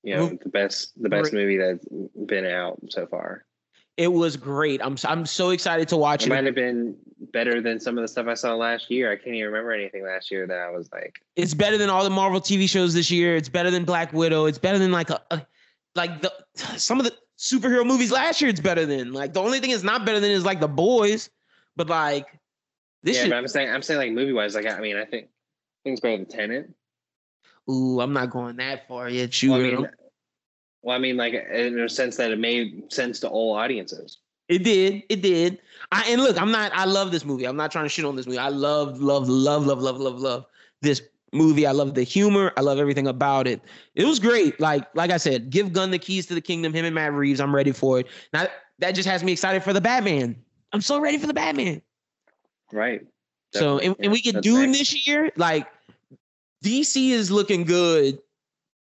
you know, the best the best Great. movie that's been out so far. It was great. I'm I'm so excited to watch It it. might have been better than some of the stuff I saw last year. I can't even remember anything last year that I was like, It's better than all the Marvel TV shows this year. It's better than Black Widow. It's better than like a, a like the some of the superhero movies last year. It's better than like the only thing it's not better than is like the boys, but like this yeah. shit. But I'm saying, I'm saying like movie wise, like I mean, I think things better than Tenet. Ooh, I'm not going that far yet. Shoot, Well, I mean, well, I mean, like in a sense that it made sense to all audiences. It did, it did. I and look, I'm not. I love this movie. I'm not trying to shit on this movie. I love, love, love, love, love, love, love this movie. I love the humor. I love everything about it. It was great. Like, like I said, give Gunn the keys to the kingdom. Him and Matt Reeves. I'm ready for it. Now that just has me excited for the Batman. I'm so ready for the Batman. Right. So and, Definitely, and we get Dune next. this year. Like DC is looking good.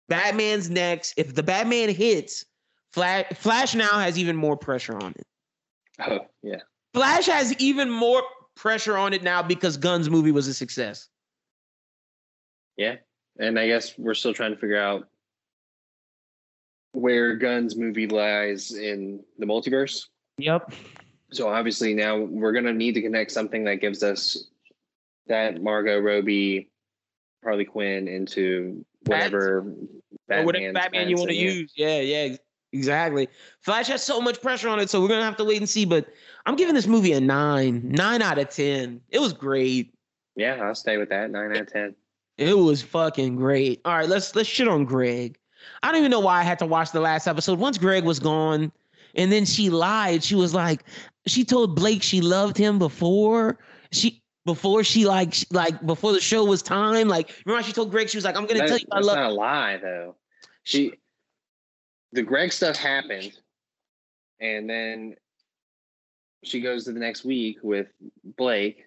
Batman's next. If the Batman hits, Flash, Flash now has even more pressure on it. Oh yeah. Flash has even more pressure on it now because Gunn's movie was a success. Yeah. And I guess we're still trying to figure out where Gunn's movie lies in the multiverse. Yep. So obviously now we're gonna need to connect something that gives us that Margot Robbie, Harley Quinn into whatever Or whatever Batman you want to use. Yeah, yeah, ex- exactly. Flash has so much pressure on it, so we're gonna have to wait and see. But I'm giving this movie a nine, nine out of ten. It was great. Yeah, I'll stay with that. Nine out of ten. It was fucking great. All right, let's let's shit on Greg. I don't even know why I had to watch the last episode. Once Greg was gone, and then she lied. She was like, she told Blake she loved him before she before she like sh- like before the show was time. Like remember she told Greg she was like, I'm gonna That- tell you I that's love. not a lie though. She the Greg stuff happened and then she goes to the next week with Blake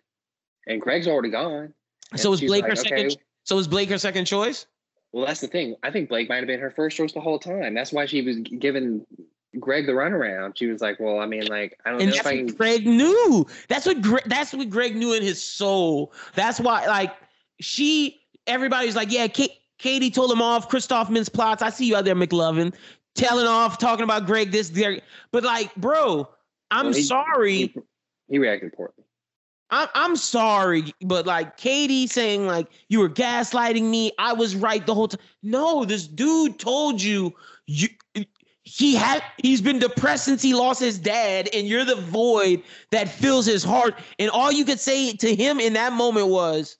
and Greg's already gone. So was Blake like, her second? "Okay." So was Blake her second choice? Well, that's the thing. I think Blake might have been her first choice the whole time. That's why she was giving Greg the runaround. She was like, "Well, I mean, like, I don't And know if I can." Greg knew. That's what Greg, that's what Greg knew in his soul. That's why, like, she, everybody's like, yeah, Kate, Katie told him off. Christoph Mintz plots. I see you out there, McLovin, telling off, talking about Greg this, there. But like, bro, I'm Well, he- sorry. He, he reacted poorly. I'm, I'm sorry, but like Katie saying like you were gaslighting me, I was right the whole time. No, this dude told you you he had he's been depressed since he lost his dad, and you're the void that fills his heart. And all you could say to him in that moment was,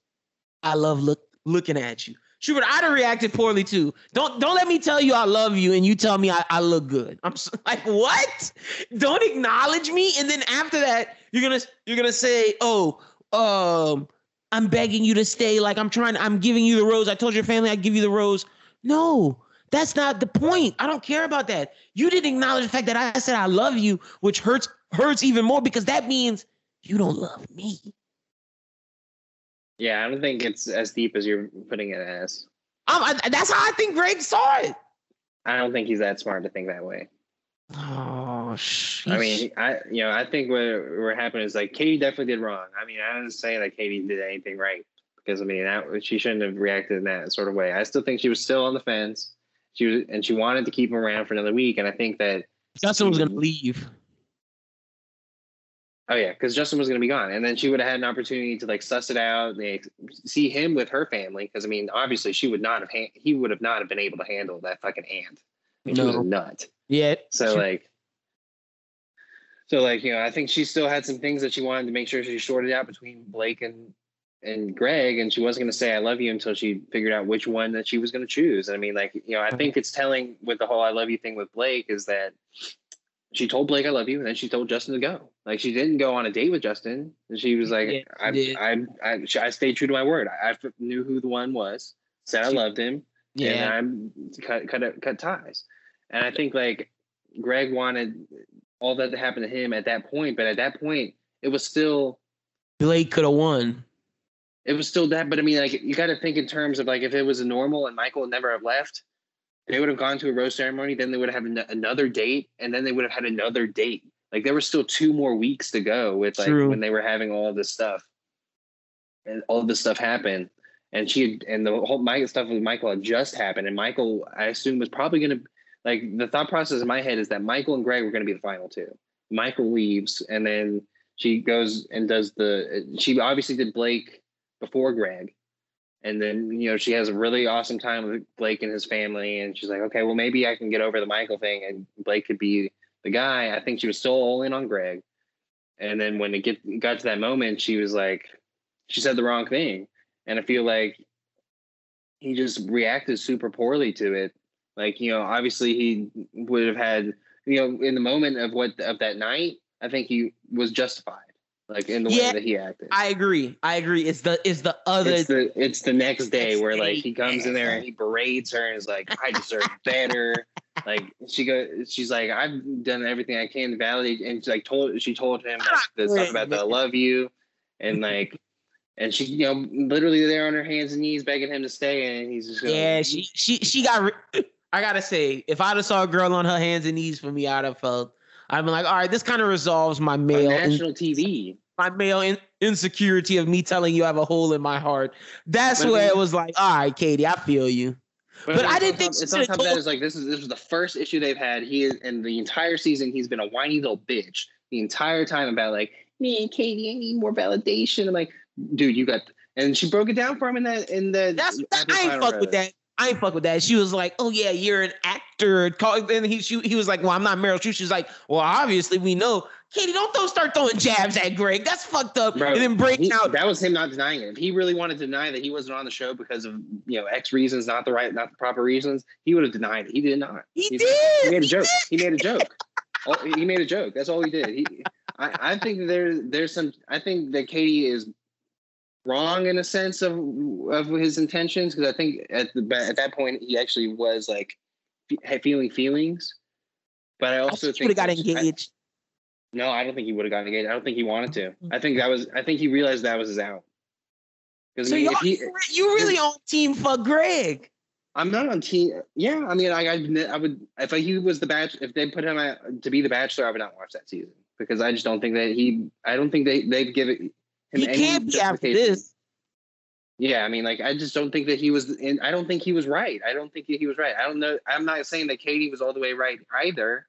"I love look looking at you." Schubert, I'd have reacted poorly too. Don't don't let me tell you I love you and you tell me I, I look good. I'm s- like, what? Don't acknowledge me, and then after that, you're gonna you're gonna say, oh, um, I'm begging you to stay. Like I'm trying, I'm giving you the rose. I told your family I'd give you the rose. No, that's not the point. I don't care about that. You didn't acknowledge the fact that I said I love you, which hurts hurts even more because that means you don't love me. Yeah, I don't think it's as deep as you're putting it as. Um, I, that's how I think Greg saw it. I don't think he's that smart to think that way. Oh, sh- I mean, I you know, I think what what happened is like Katie definitely did wrong. I mean, I didn't say that Katie did anything right because I mean that she shouldn't have reacted in that sort of way. I still think she was still on the fence. She was, and she wanted to keep him around for another week. And I think that Justin was gonna leave. Oh yeah, because Justin was going to be gone, and then she would have had an opportunity to like suss it out, they see him with her family. Because I mean, obviously, she would not have ha- he would have not have been able to handle that fucking aunt. I mean, She was No. a nut. Yeah. So she- like, so like you know, I think she still had some things that she wanted to make sure she sorted out between Blake and and Greg, and she wasn't going to say "I love you" until she figured out which one that she was going to choose. And I mean, like you know, I think it's telling with the whole "I love you" thing with Blake is that she told Blake "I love you," and then she told Justin to go. Like she didn't go on a date with Justin, and she was like, Yeah, she I. I, I, I stayed true to my word. I, I knew who the one was, said I loved him, yeah. and I'm cut cut cut ties. And I think like Greg wanted all that to happen to him at that point, but at that point it was still Blake could have won. it was still that. But I mean, like you got to think in terms of like if it was a normal and Michael would never have left, they would have gone to a rose ceremony, then they would have had an- another date, and then they would have had another date. Like there were still two more weeks to go with like True. when they were having all this stuff, and all of this stuff happened. And she had, and the whole Michael stuff with Michael had just happened, and Michael, I assume, was probably going to like the thought process in my head is that Michael and Greg were going to be the final two. Michael leaves, and then she goes and does the. She obviously did Blake before Greg, and then you know she has a really awesome time with Blake and his family, and she's like, okay, well maybe I can get over the Michael thing, and Blake could be the guy. I think she was still all in on Greg, and then when it get got to that moment, she was like, she said the wrong thing, and I feel like he just reacted super poorly to it. Like you know, obviously he would have had you know in the moment of what of that night, I think he was justified, like in the Yeah, way that he acted. I agree. I agree. It's the it's the other it's the it's the next day Next where like day, he comes in there and he berates her and is like, I deserve better. like she goes, she's like, I've done everything I can to validate, and she like told she told him like, ah, the stuff about the I love you, and like, and she you know literally there on her hands and knees begging him to stay, and he's just going, Yeah, she she she got. Re- I gotta say, if I'd have saw a girl on her hands and knees for me, I'd have felt. Been like, all right, this kind of resolves my on male in- national TV. my male in- insecurity of me telling you I have a hole in my heart. That's But- where it was like, all right, Katie, I feel you. But I didn't think top- she it's on should've top of that told- is like this is this was the first issue they've had. He is and the entire season he's been a whiny little bitch the entire time about like me and Katie, I need more validation. I'm like, dude, you got and she broke it down for him in that in the That's at the I ain't fuck with that. I ain't fuck with that. She was like, "Oh yeah, you're an actor." And he she, he was like, "Well, I'm not Meryl Streep." She's like, "Well, obviously we know." Katie, don't throw, start throwing jabs at Greg. That's fucked up. Bro, and then breaking he- out. that was him not denying it. If he really wanted to deny that he wasn't on the show because of you know X reasons, not the right, not the proper reasons, he would have denied it. He did not. He He's- did. He made a joke. He made a joke. Oh, he made a joke. That's all he did. He, I, I think there, there's some. I think that Katie is wrong in a sense of of his intentions because I think at the at that point he actually was like fe- feeling feelings. But I I also think he would have got that- I- engaged. no, I don't think he would have gotten engaged. I don't think he wanted to. Mm-hmm. I think that was. I think he realized that was his out. So I mean, he, you really on team for Greg? I'm not on team. Yeah, I mean, I, I, I would if he was the batch. If they put him at, to be the bachelor, I would not watch that season because I just don't think that he. I don't think they they've given. He can't be after this. Yeah, I mean, like I just don't think that he was. In, I don't think he was right. I don't think he was right. I don't know. I'm not saying that Katie was all the way right either.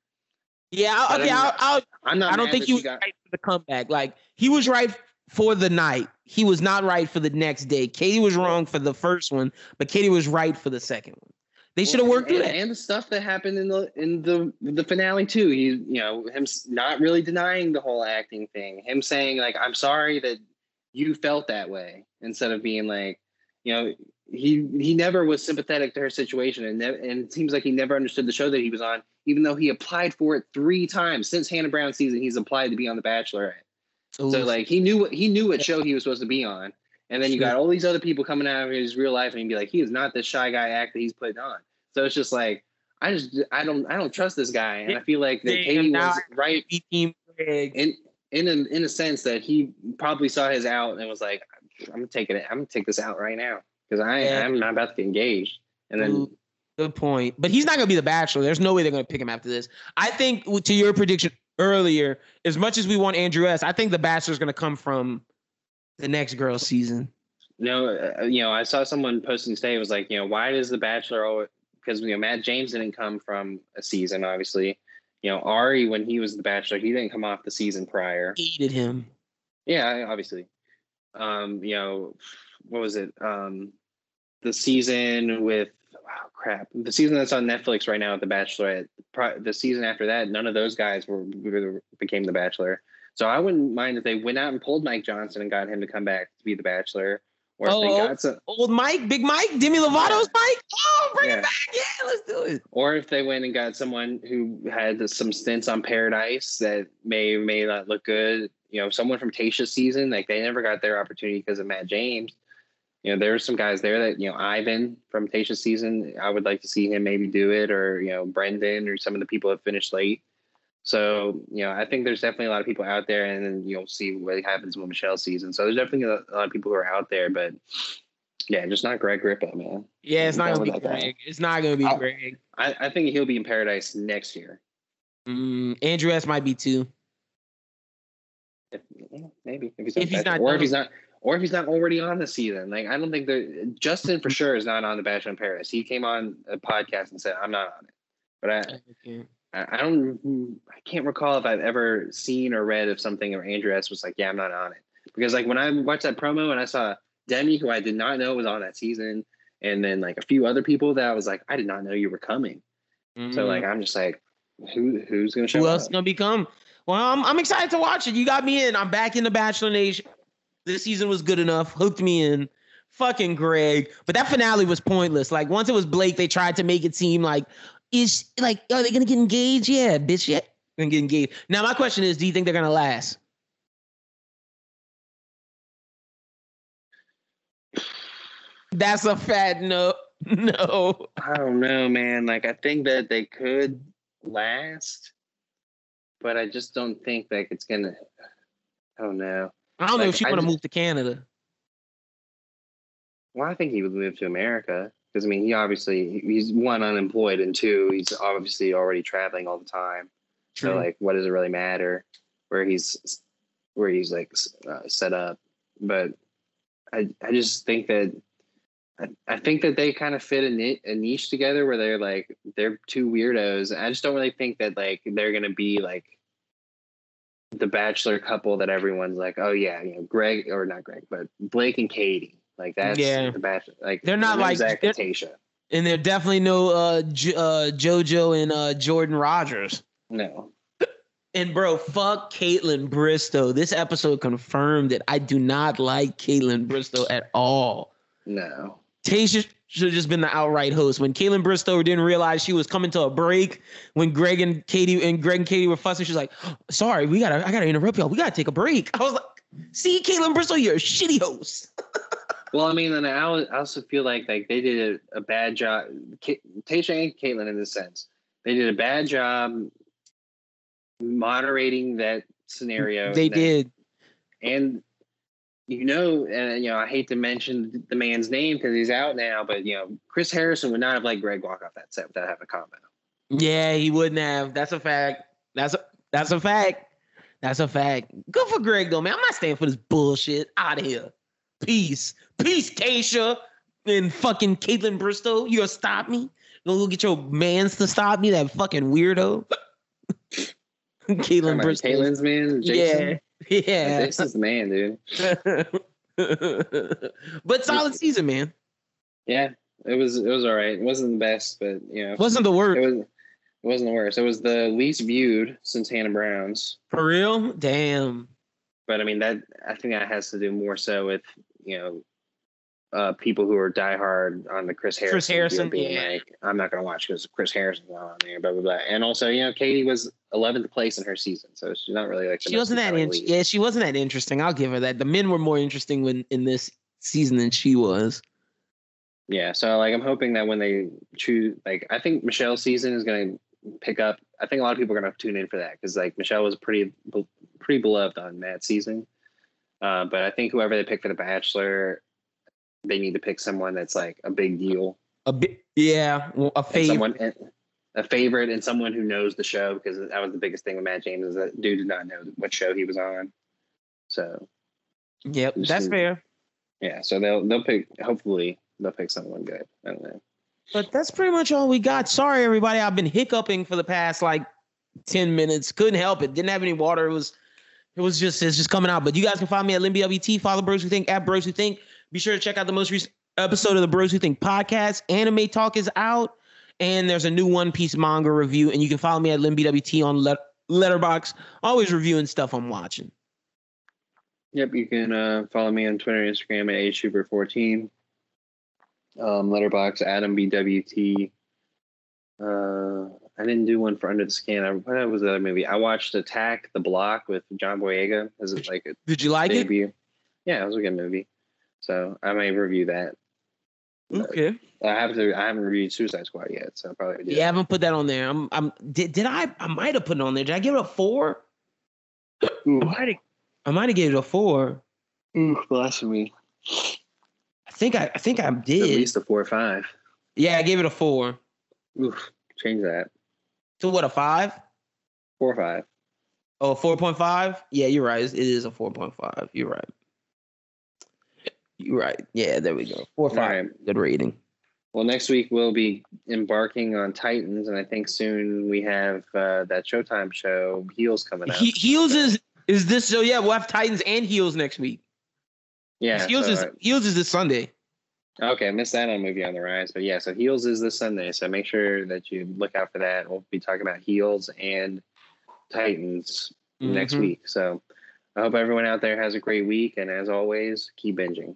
Yeah, okay. I'll, I'll, I'm not. I don't think he was got. right for the comeback. Like he was right for the night. He was not right for the next day. Katie was wrong for the first one, but Katie was right for the second one. They should have worked and, that. and the stuff that happened in the in the the finale too. He, you know, him not really denying the whole acting thing. Him saying like, "I'm sorry that you felt that way," instead of being like, you know, he he never was sympathetic to her situation, and ne- and it seems like he never understood the show that he was on, even though he applied for it three times since Hannah Brown season. He's applied to be on The Bachelorette. So like he knew what he knew what show he was supposed to be on. And then you got all these other people coming out of his real life and he'd be like, he is not this shy guy act that he's putting on. So it's just like I just I don't I don't trust this guy. And I feel like that Katie was right team Greg. In a, in a sense that he probably saw his out and was like, I'm gonna it I'm gonna take this out right now. Because I Yeah. I'm not about to get engaged. And then Ooh, Good point. But he's not going to be the bachelor. There's no way they're going to pick him after this. I think to your prediction earlier, as much as we want Andrew S, I think the bachelor is going to come from the next girl season. No, uh, you know, I saw someone posting today. It was like, you know, why does the Bachelor always? Because you know, Matt James didn't come from a season, obviously. You know, Arie when he was the Bachelor, he didn't come off the season prior. Hated him. Yeah, obviously. Um, you know, what was it? Um, the season with oh, crap, the season that's on Netflix right now, at The Bachelorette. The season after that, none of those guys were became the Bachelor. So I wouldn't mind if they went out and pulled Mike Johnson and got him to come back to be the Bachelor. Or oh, if they got some old Mike, Big Mike, Demi Lovato's yeah. Mike. Oh, bring yeah. it back. Yeah, let's do it. Or if they went and got someone who had some stints on Paradise that may or may not look good. You know, someone from Tayshia's season, like they never got their opportunity because of Matt James. You know, there there's some guys there that, you know, Ivan from Tayshia's season, I would like to see him maybe do it, or, you know, Brendan or some of the people that finished late. So, you know, I think there's definitely a lot of people out there, and then you'll see what happens with Michelle's season. So there's definitely a, lot of people who are out there, but yeah, just not Greg Grippo, man. Yeah, it's not gonna be Greg. It's not gonna be I'll, Greg. I, I think he'll be in Paradise next year. Mm, Andrew S might be too. If, maybe if he's, if he's not, or if he's not, or if he's not already on the season. Like I don't think that Justin for sure is not on the Bachelor in Paradise. He came on a podcast and said, "I'm not on it," but I. Okay. I don't. I can't recall if I've ever seen or read of something where Andrew S was like, "Yeah, I'm not on it," because like when I watched that promo and I saw Demi, who I did not know was on that season, and then like a few other people that I was like, I did not know you were coming. Mm-hmm. So like, I'm just like, who who's gonna show? Who else up? gonna become? Well, I'm I'm excited to watch it. You got me in. I'm back in the Bachelor Nation. This season was good enough. Hooked me in fucking Greg. But that finale was pointless. Like once it was Blake, they tried to make it seem like, is like, are they gonna get engaged? Yeah, bitch, yeah. Gonna get engaged. Now my question is, do you think they're gonna last? That's a fat no. No. I don't know, man. Like I think that they could last, but I just don't think that it's gonna. I don't know. I don't like, know if she's gonna move to Canada. Well, I think he would move to America because I mean, he obviously he's one unemployed and two he's obviously already traveling all the time. True. So like, what does it really matter where he's where he's like uh, set up? But I I just think that I, I think that they kind of fit a, a niche together where they're like they're two weirdos. I just don't really think that like they're gonna be like the bachelor couple that everyone's like, oh yeah, you know, Greg or not Greg, but Blake and Katie like that's yeah. the best. Like they're not like and Tayshia. And they're definitely no uh, J- uh JoJo and uh Jordan Rodgers. No. And bro, fuck Kaitlyn Bristowe. This episode confirmed that I do not like Kaitlyn Bristowe at all. No. Tayshia should have just been the outright host. When Kaitlyn Bristowe didn't realize she was coming to a break, when Greg and Katie and Greg and Katie were fussing, she's like, "Sorry, we gotta, I gotta interrupt y'all. We gotta take a break." I was like, "See, Kaitlyn Bristowe, you're a shitty host." Well, I mean, and I also feel like like they did a, a bad job. Tayshia and Kaitlyn, in this sense, they did a bad job moderating that scenario. They that, did, and you know, and you know, I hate to mention the man's name because he's out now, but you know, Chris Harrison would not have let Greg walk off that set without having a comment. Yeah, he wouldn't have. That's a fact. That's a that's a fact. That's a fact. Good for Greg though, man. I'm not staying for this bullshit. Out of here. Peace. Peace, Keisha and fucking Kaitlyn Bristowe. You gonna stop me? Gonna get your mans to stop me? That fucking weirdo. Kaitlyn Bristowe. Kaitlyn's man? Jason? Yeah. Yeah. Jason's the man, dude. but solid season, man. Yeah. It was it was all right. It wasn't the best, but you know. It wasn't the worst. It was it wasn't the worst. It was the least viewed since Hannah Brown's. For real? Damn. But I mean that I think that has to do more so with, you know, uh, people who are diehard on the Chris Harrison. Chris Harrison being yeah. like, I'm not going to watch because Chris Harrison's not on there, blah blah blah. And also, you know, Katie was 11th place in her season, so she's not really like. she wasn't that in- yeah, she wasn't that interesting. I'll give her that. The men were more interesting when in this season than she was. Yeah, so like I'm hoping that when they choose, like I think Michelle's season is going to pick up. I think a lot of people are going to tune in for that because like Michelle was pretty pretty beloved on that season. Uh, but I think whoever they pick for the Bachelor, they need to pick someone that's like a big deal. A bit, yeah, well, a favorite. a favorite and someone who knows the show because that was the biggest thing with Matt James is that dude did not know what show he was on. So, yep, that's fair. Yeah, so they'll they'll pick. Hopefully, they'll pick someone good. I don't know. But that's pretty much all we got. Sorry, everybody. I've been hiccuping for the past like 10 minutes. Couldn't help it. Didn't have any water. It was it was just it's just coming out. But you guys can find me at LimbWT, follow Bros Who Think at Bros Who Think. Be sure to check out the most recent episode of the Bros Who Think podcast. Anime Talk is out, and there's a new One Piece manga review. And you can follow me at LimbWT on Let- Letterboxd. Always reviewing stuff I'm watching. Yep, you can uh, follow me on Twitter and Instagram at HSuper14. Um, Letterboxd Adam BWT. Uh, I didn't do one for Under the Skin. I, what was that movie? I watched Attack the Block with John Boyega. Is it like a Did you like debut? Yeah, it was a good movie. So I may review that. it? Okay. I have to. I haven't reviewed Suicide Squad yet, so I'll probably do. Yeah, I haven't put that on there. I'm I'm did, did I I might have put it on there. Did I give it a four? Ooh, I might have I might have gave it a four. ooh, blasphemy! I think I I think I did At least a four or five. Yeah, I gave it a four. Oof, change that. So what a five? Four or five. Oh, 4.5? Yeah, you're right. It is a 4.5. You're right. You're right. Yeah, there we go. Four All five. right. Good rating. Well, next week we'll be embarking on Titans, and I think soon we have uh, that Showtime show Heels coming out. He, Heels is is this so yeah, we'll have Titans and Heels next week. Yeah. Heels so, is Heels is this Sunday. okay. I missed that on Movie on the Rise, but yeah. So Heels is this Sunday, so make sure that you look out for that. We'll be talking about Heels and Titans next Mhm. week. So I hope everyone out there has a great week, and as always, keep binging.